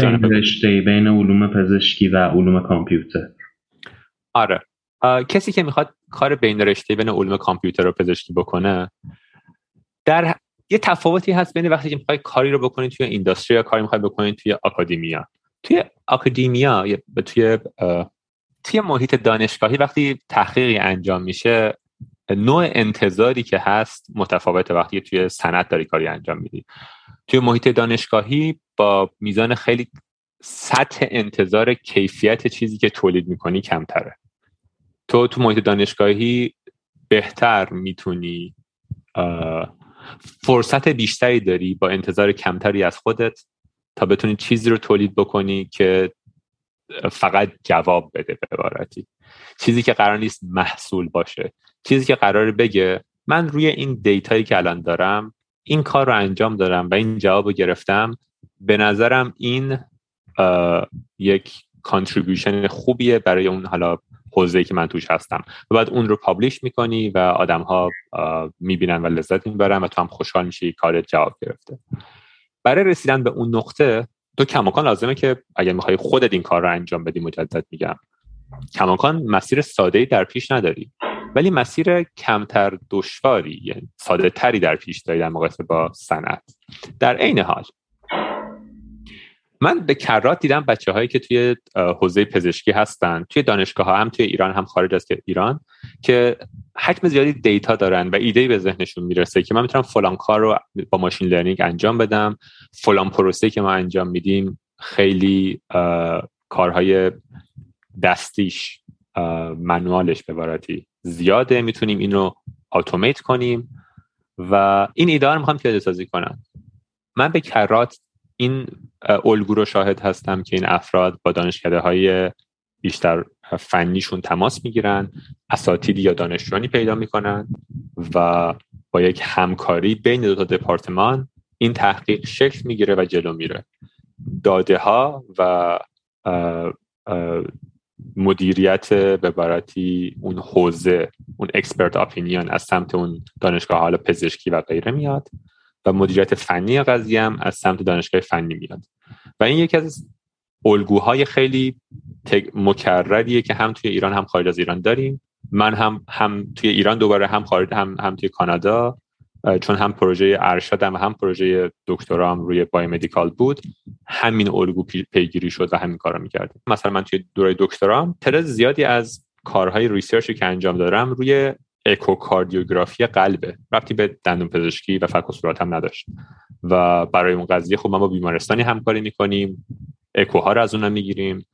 بین رشته بین علوم پزشکی و علوم کامپیوتر. آره. کسی که می‌خواد کار بین رشته بین علوم کامپیوتر و پزشکی بکنه در یه تفاوتی هست بین وقتی که می‌خوای کاری رو بکنی توی industry یا کاری می‌خوای بکنی توی academia. توی academia یا توی توی محیط دانشگاهی وقتی تحقیقی انجام میشه نوع انتظاری که هست متفاوت وقتی توی سنت داری کاری انجام میدی. توی محیط دانشگاهی با میزان خیلی سطح انتظار کیفیت چیزی که تولید می‌کنی کمتره. تو تو محیط دانشگاهی بهتر می‌تونی فرصت بیشتری داری با انتظار کمتری از خودت تا بتونی چیزی رو تولید بکنی که فقط جواب بده به عبارتی. چیزی که قرار نیست محصول باشه. چیزی که قرار بگه من روی این دیتایی که الان دارم این کار رو انجام دارم و این جواب رو گرفتم به نظرم این یک contribution خوبیه برای اون حالا حوزه که من توش هستم. و بعد اون رو publish می‌کنی و آدم ها می‌بینن و لذت می‌برن و تو هم خوشحال میشی کار جواب گرفته. برای رسیدن به اون نقطه تو کماکان لازمه که اگر می‌خوای خودت این کار رو انجام بدی مجدد میگم. کماکان مسیر ساده در پیش نداری ولی مسیر کمتر دشواری یعنی ساده تری در پیش داری در مقایسه با صنعت. در عین حال من به کرات دیدم بچه هایی که توی حوزه پزشکی هستن. توی دانشگاه ها هم توی ایران هم خارج از ایران که حجم زیادی دیتا دارن و ایده به ذهنشون می‌رسه که من می‌تونم فلان کار رو با ماشین لرنینگ انجام بدم. فلان پروسه که ما انجام میدیم خیلی کارهای دستیش منوالش به بارتی زیاده. می‌تونیم این رو اتومات کنیم و این ایده رو می‌خوام پیاده سازی کنم. من به کرات این الگو رو شاهد هستم که این افراد با دانشکده های بیشتر فنیشون تماس می‌گیرن اساتیدی یا دانشجوانی پیدا می‌کنن و با یک همکاری بین دو تا دپارتمان این تحقیق شکل می‌گیره و جلو میره. داده ها و مدیریت به عبارتی اون حوزه اون expert opinion از سمت اون دانشگاه حالا پزشکی و غیره میاد. و مدیریت فنی قضیه هم از سمت دانشگاه فنی میاد. و این یکی از الگوهای خیلی مکرریه که هم توی ایران هم خارج از ایران داریم. من هم هم توی ایران دوباره هم خارج هم هم توی کانادا چون هم پروژه ارشدم و هم پروژه دکترام روی بایومدیکال بود. همین الگو پیگیری شد و همین کارا می‌کردیم. مثلا من توی دوره دکترام ترز زیادی از کارهای ریسرچی که انجام دارم روی اکوکاردیوگرافی قلبه. ربطی به دندون پزشکی و فک و صورت هم نداشت. و برای اون قضیه خب ما با بیمارستانی همکاری می‌کنیم. اکوها رو از اونم می‌گیریم.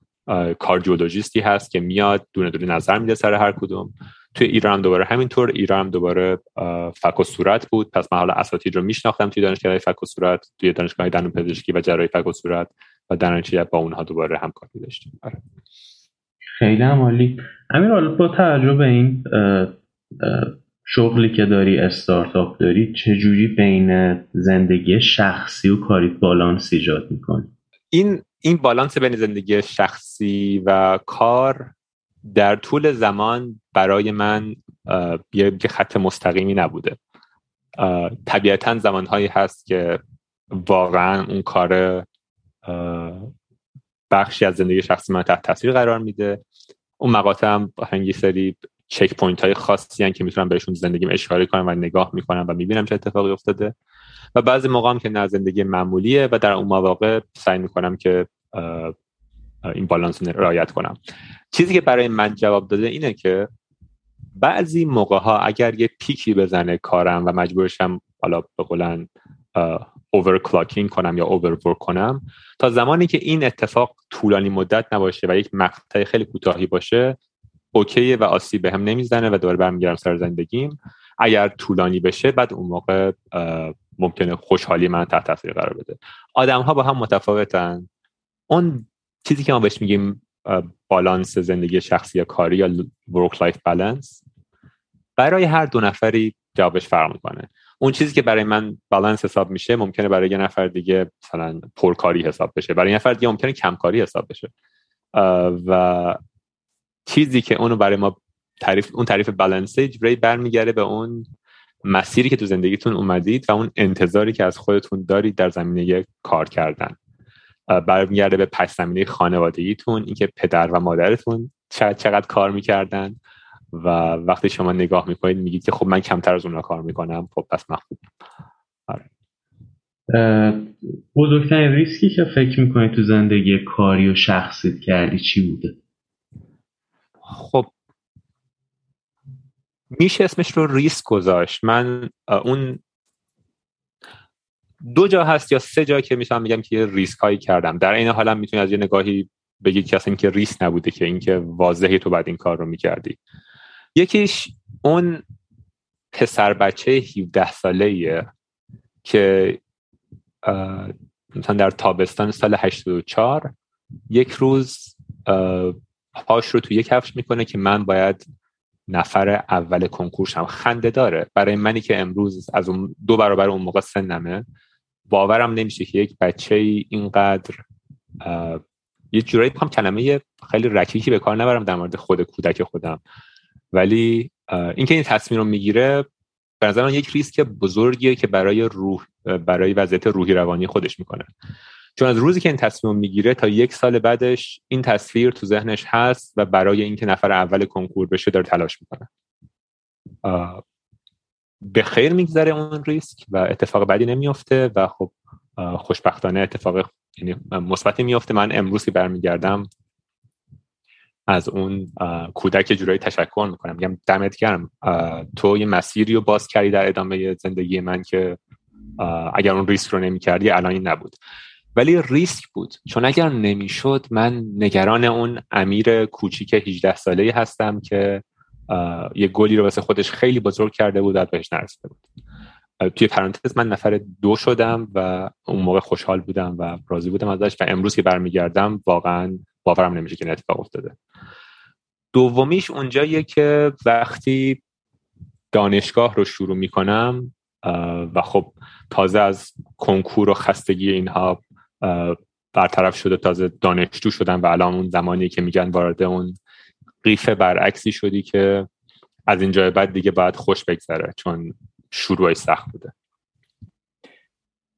کاردیولوژیستی هست که میاد دونه دونه نظر میده سر هر کدوم. توی ایران دوباره همینطور. ایران دوباره فک و صورت بود. پس من حالا اساتید رو میشناختم توی دانشگاه فک و صورت توی دانشگاه دندون پزشکی و جراحی فک و صورت و در با اونها دوباره همکاری داشتیم. آره. خیلی عالی. امیر با توجه این شغلی که داری استارتاپ داری چجوری بین زندگی شخصی و کاری بالانس ایجاد می‌کنی؟ این این بالانس بین زندگی شخصی و کار در طول زمان برای من یه خط مستقیمی نبوده. طبیعتا زمانهایی هست که واقعا اون کار بخشی از زندگی شخصی من تحت تاثیر قرار میده. اون مقاطع هم هنگی سری چک پوینت های خاصی هن که می‌تونم بهشون زندگیم اشاره کنم و نگاه می‌کنم و می‌بینم چه اتفاقی افتاده. و بعضی موقع هم که نه زندگی معمولیه و در اون مواقع سعی می‌کنم که این بالانس رو رعایت کنم. چیزی که برای من جواب داده اینه که بعضی موقع ها اگر یه پیکی بزنه کارم و مجبورشم حالا به قولن اوور کلاکینگ کنم یا اوور ورک کنم تا زمانی که این اتفاق طولانی مدت نباشه و یک مقطع خیلی کوتاهی باشه اوکیه و آسیب به هم نمی‌زنه و دوباره برمیگردم سر زندگیم. اگر طولانی بشه بعد اون موقع ممکنه خوشحالی من تحت تاثیر قرار بده. آدم ها با هم متفاوتن. اون چیزی که ما بهش میگیم بالانس زندگی شخصی یا کاری یا work life balance برای هر دو نفری جوابش فرق می‌کنه. اون چیزی که برای من بالانس حساب میشه ممکنه برای یه نفر دیگه مثلا پرکاری حساب بشه. برای یه نفر دیگه ممکنه کمکاری حساب بشه. و چیزی که اونو برای ما تعریف اون تعریف بالانس یه جوری برمیگرده به اون مسیری که تو زندگیتون اومدید و اون انتظاری که از خودتون دارید در زمینه کار کردن. برمیگرده به پس زمینه خانوادگیتون اینکه پدر و مادرتون چقدر کار می‌کردن و وقتی شما نگاه می‌کنید میگید که خب من کمتر از اونها کار می‌کنم خب پس من خوب. آره. بزرگترین ریسکی که فکر می‌کنید تو زندگی کاری و شخصیت کردی چی بوده؟ خب میشه اسمش رو ریسک گذاشت. من اون دو جا هست یا سه جا که می‌تونم بگم که ریسک هایی کردم. در این حالم می‌تونی از یه نگاهی بگید که اصلا که ریسک نبوده که اینکه واضحی تو بعد این کار رو می‌کردی. یکیش اون پسر بچه 17 ساله ایه که مثلا در تابستان سال 84 یک روز پاش رو تو یک کفش می‌کنه که من باید نفر اول کنکورشم خنده داره. برای منی که امروز از اون دو برابر اون موقع سنمه باورم نمیشه که یک بچه اینقدر یه جورایی بخوام کلمه خیلی رکیکی به کار نبرم در مورد خود کودک خودم. ولی اینکه این تصمیم رو می‌گیره به نظر یک ریسک بزرگیه که برای روح برای وضعیت روحی روانی خودش می‌کنه. چون از روزی که این تصمیم می‌گیره تا یک سال بعدش این تصویر تو ذهنش هست و برای اینکه نفر اول کنکور بشه داره تلاش می‌کنه. به خیر میگذره اون ریسک و اتفاق بدی نمیافته و خب خوشبختانه اتفاق یعنی مثبتی میافته. من امروز که برمیگردم از اون کودک جورایی تشکر می‌کنم. میگم دمت گرم. تو یه مسیری رو باز کردی در ادامه زندگی من که اگر اون ریسک رو نمی کردی الان این نبود. ولی ریسک بود. چون اگر نمی‌شد من نگران اون امیر کوچیک 18 ساله هستم که یه گلی رو واسه خودش خیلی بزرگ کرده بود و بهش نرسیده بود. توی پرانتز من نفر دو شدم و اون موقع خوشحال بودم و راضی بودم ازش و امروز که برمیگردم واقعا باورم نمیشه که این اتفاق افتاده. دومیش اونجاییه که وقتی دانشگاه رو شروع می‌کنم و خب تازه از کنکور و خستگی اینها برطرف شده تازه دانشجو شدم و الان اون زمانی که میگن وارد اون قیف برعکسی شدی که از اینجا بعد دیگه باید خوش بگذره چون شروعش سخت بوده.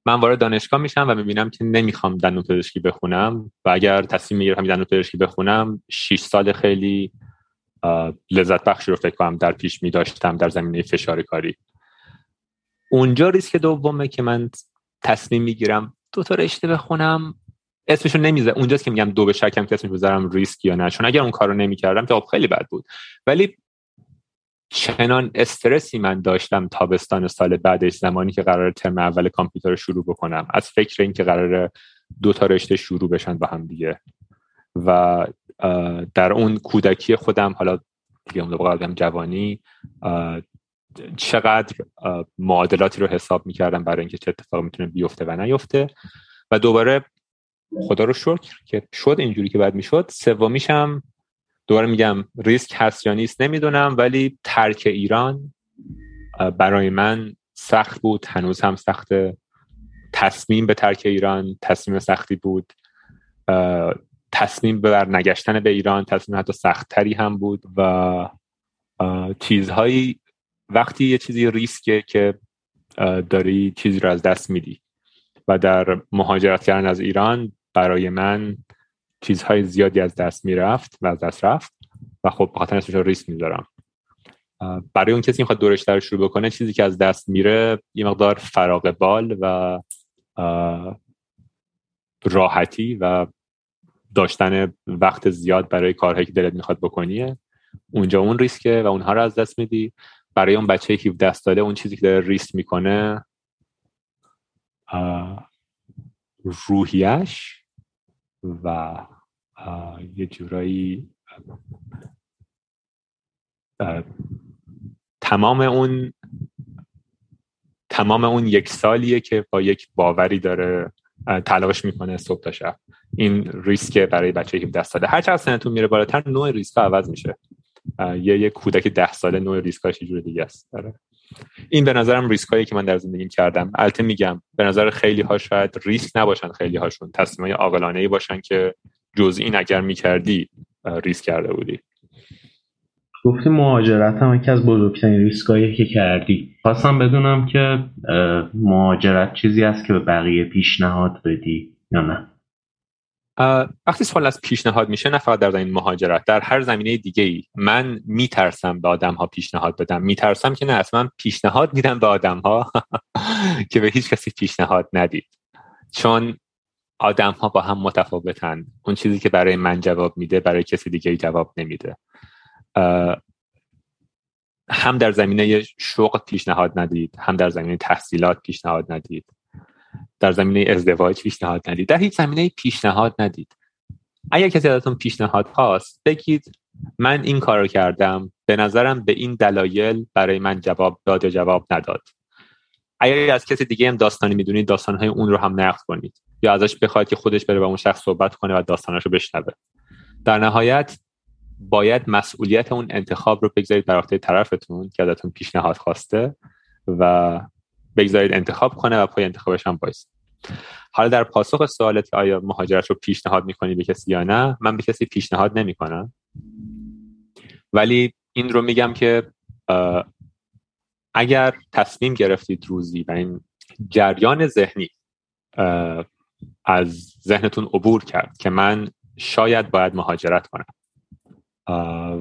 من وارد دانشگاه میشم و می‌بینم که نمی‌خوام دندون پزشکی بخونم و اگر تصمیم می‌گیرم دندون پزشکی بخونم 6 سال خیلی لذت بخشی رو فکر کنم در پیش میداشتم در زمینه فشار کاری. اونجا ریسک دومه که من تصمیم می‌گیرم دو تا رشته بخونم اسمشو نمیزه اونجاست که میگم دو به شکم که اسمش بذارم ریسک یا نه. چون اگر اون کارو نمی‌کردم که خب خیلی بد بود. ولی چنان استرسی من داشتم تابستان سال بعدش زمانی که قرار ترم اول کامپیوتر رو شروع بکنم. از فکر اینکه قرار دو تا رشته شروع بشن با هم دیگه. و در اون کودکی خودم حالا دیگه اون جوانی چقدر معادلاتی رو حساب می‌کردم برای اینکه چه اتفاقی می‌تونه بیفته و نیفته و دوباره خدا رو شکر که شد اینجوری که بعد می‌شد. سومیشم دوباره میگم ریسک هست یا نیست نمی‌دونم ولی ترک ایران برای من سخت بود. هنوز هم سخت تصمیم به ترک ایران تصمیم سختی بود. تصمیم به نگشتن به ایران تصمیم حتی سختتری هم بود و چیزهایی وقتی یه چیزی ریسکه که داری چیزی رو از دست میدی. و در مهاجرت کردن از ایران برای من چیزهای زیادی از دست می‌رفت و از دست رفت و خب بخاطر اسمش ریسک می‌ذارم. برای اون کسی می‌خواد دورش رو شروع بکنه چیزی که از دست میره یه مقدار فراغ بال و راحتی و داشتن وقت زیاد برای کارهایی که دلت می‌خواد بکنیه اونجا اون ریسکه و اونها رو از دست میدی. برای اون بچه 17 ساله اون چیزی که داره ریسک می‌کنه روحیش و یه جورایی تمام اون تمام اون یک سالیه که با یک باوری داره تلاش می‌کنه صبح تا شب. این ریسک برای بچه 17 ساله هر چقدر سنتون میره بالاتر نوع ریسک عوض میشه. یه یه کودک ده ساله نوع ریسکاش جور دیگه است. داره. این به نظرم ریسکایی که من در زندگیم کردم. البته میگم به نظر خیلی ها شاید ریسک نباشن خیلی هاشون تصمیمای عاقلانه ای باشن که جز این اگر می‌کردی ریسک کرده بودی. گفتی مهاجرت هم یکی از بزرگترین ریسکایی که کردی. خواستم بدونم که مهاجرت چیزی است که به بقیه پیشنهاد بدی یا نه؟ وقتی سوال پیشنهاد میشه نه فقط در زمین مهاجرت در هر زمینه دیگه ای من میترسم به آدم ها پیشنهاد بدم. میترسم که نه اصلا پیشنهاد میدم به آدم ها که به هیچ کسی پیشنهاد ندید. چون آدم ها با هم متفاوتن. اون چیزی که برای من جواب میده برای کسی دیگه ای جواب نمیده. هم در زمینه شغل پیشنهاد ندید هم در زمینه تحصیلات پیشنهاد ندید. در زمینه ازدواج پیشنهاد ندید. در هیچ زمینه پیشنهاد ندید. اگر کسی ازتون پیشنهاد هاست بگید من این کار رو کردم به نظرم به این دلایل برای من جواب داد یا جواب نداد. اگر از کسی دیگه هم داستانی می‌دونید داستانهای اون رو هم نقد کنید یا ازش بخواید که خودش بره با اون شخص صحبت کنه و داستانش رو بشنوه. در نهایت باید مسئولیت اون انتخاب رو بگذارید بر عهده طرفتون که ازتون پیشنهاد خواسته و بگذارید انتخاب کنه و پای انتخابش هم باید حالا در پاسخ سوالت آیا مهاجرت رو پیشنهاد می‌کنی به کسی یا نه من به کسی پیشنهاد نمی‌کنم. ولی این رو میگم که اگر تصمیم گرفتید روزی و این جریان ذهنی از ذهنتون عبور کرد که من شاید باید مهاجرت کنم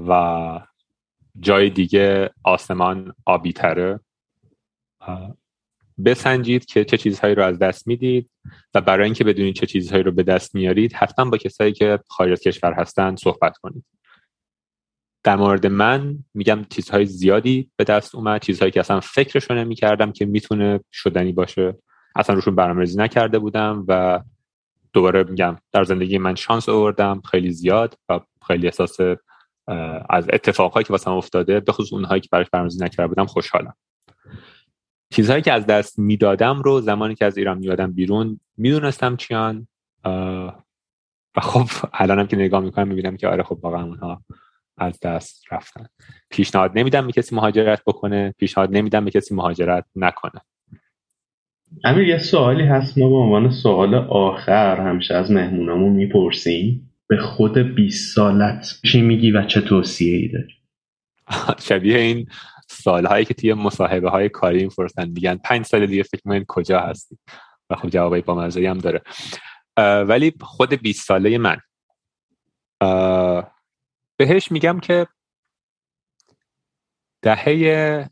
و جای دیگه آسمان آبی تره بسنجید که چه چیزهایی رو از دست می‌دید و برای اینکه بدونید چه چیزهایی رو به دست میارید حتما با کسایی که خارج از کشور هستن صحبت کنید. در مورد من میگم چیزهای زیادی به دست اومد چیزهایی که اصلا فکرشو نمی‌کردم که می‌تونه شدنی باشه. اصلا روشون برنامه‌ریزی نکرده بودم و دوباره میگم در زندگی من شانس آوردم خیلی زیاد و خیلی احساس از اتفاقهایی که واسم افتاده به خصوص اونهایی که براش برنامه‌ریزی نکرده بودم خوشحالم. چیزهایی که از دست می‌دادم رو زمانی که از ایران میادم بیرون می‌دونستم چیان و خب الانم که نگاه می‌کنم می‌بینم که آره خب واقعا اونها از دست رفتن. پیشنهاد نمیدم به کسی مهاجرت بکنه پیشنهاد نمیدم به کسی مهاجرت نکنه. امیر یه سوالی هست. ما به عنوان سوال آخر همیشه از مهمونامون می‌پرسیم. به خود 20 سالت چی میگی و چه توصیه ای داری؟ شبیه این سالهایی که توی مصاحبه های کاری می‌پرسن میگن پنج سال دیگه فکر می‌کنین کجا هستی؟ و خب جوابای با هم داره. ولی خود 20 ساله من بهش میگم که دهه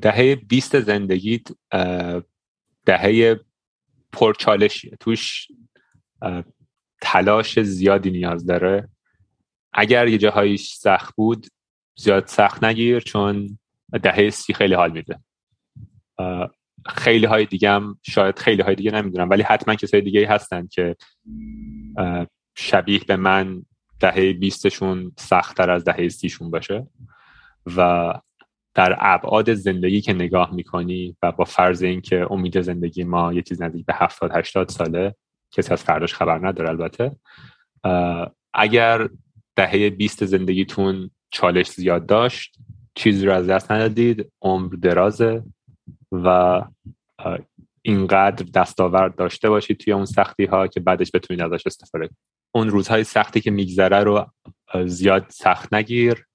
دهه 20 زندگیت دهه پرچالشیه. توش تلاش زیادی نیاز داره. اگر یه جاهایش سخت بود زیاد سخت نگیر چون دهه سی خیلی حال میده. خیلی های دیگه هم شاید خیلی های دیگه نمی‌دونم ولی حتما کسای دیگه هستن که شبیه به من دهه بیستشون سختتر از دهه سیشون باشه. و در ابعاد زندگی که نگاه می‌کنی و با فرض اینکه امید زندگی ما یه چیز نزدیک به 70 80 ساله کسی از فرداش خبر نداره البته. اگر دهه 20 زندگیتون چالش زیاد داشت چیزی رو از دست ندادید عمر درازه و اینقدر دستاورد داشته باشید توی اون سختی ها که بعدش بتونید ازش استفاده کنید. اون روزهای سختی که میگذره رو زیاد سخت نگیر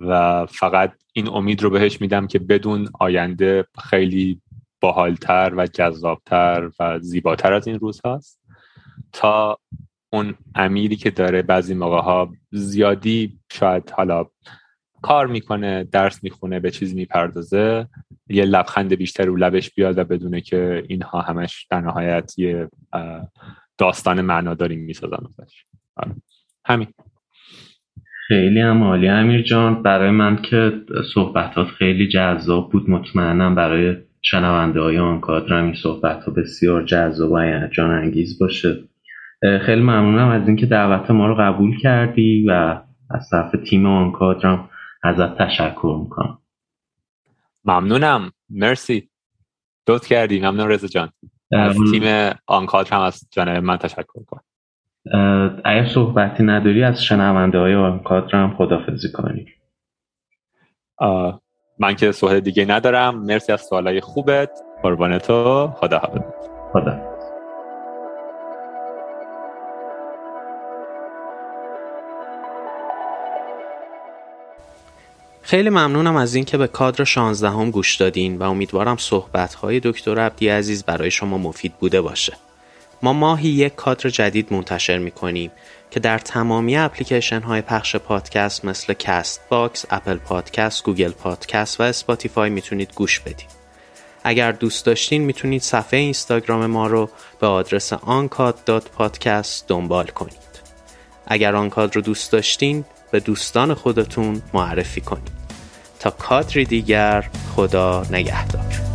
و فقط این امید رو بهش میدم که بدون آینده خیلی باحالتر و جذابتر و زیباتر از این روز هست تا اون امیری که داره بعضی موقع ها زیادی شاید حالا کار می‌کنه درس می‌خونه به چیز می‌پردازه یه لبخند بیشتر رو لبش بیاد و بدونه که اینها همش در نهایت یه داستان معناداری می‌سازن آره. همین. خیلی هم عالی. امیر جان برای من که صحبتات خیلی جذاب بود. مطمئنم برای شنونده های آن کادر این صحبت ها بسیار جذاب و جان انگیز باشه خیلی ممنونم از اینکه دعوت ما رو قبول کردی و از طرف تیم آن کادرم ازت تشکر می‌کنم. ممنونم. مرسی. دوست کردی. ممنون رضا جان. از تیم آنکادر هم از جانب من تشکر کنم اگر صحبتی نداری از شنونده های آنکادر هم خدافزی کنی. من که صحبت دیگه ندارم. مرسی از سوالای خوبت. قربان تو. خدا حافظ خدا. خیلی ممنونم از اینکه به کادر 16 هم گوش دادین و امیدوارم صحبت های دکتر عبدی عزیز برای شما مفید بوده باشه. ما ماهی یک کادر جدید منتشر می کنیم که در تمامی اپلیکیشن های پخش پادکست مثل Castbox، Apple Podcast، Google Podcast و Spotify می‌تونید گوش بدید. اگر دوست داشتین می‌تونید صفحه اینستاگرام ما رو به آدرس آنکاد.پادکست دنبال کنید. اگر آنکاد رو دوست داشتین به دوستان خودتون معرفی کنید. تا کادری دیگر خدا نگهدار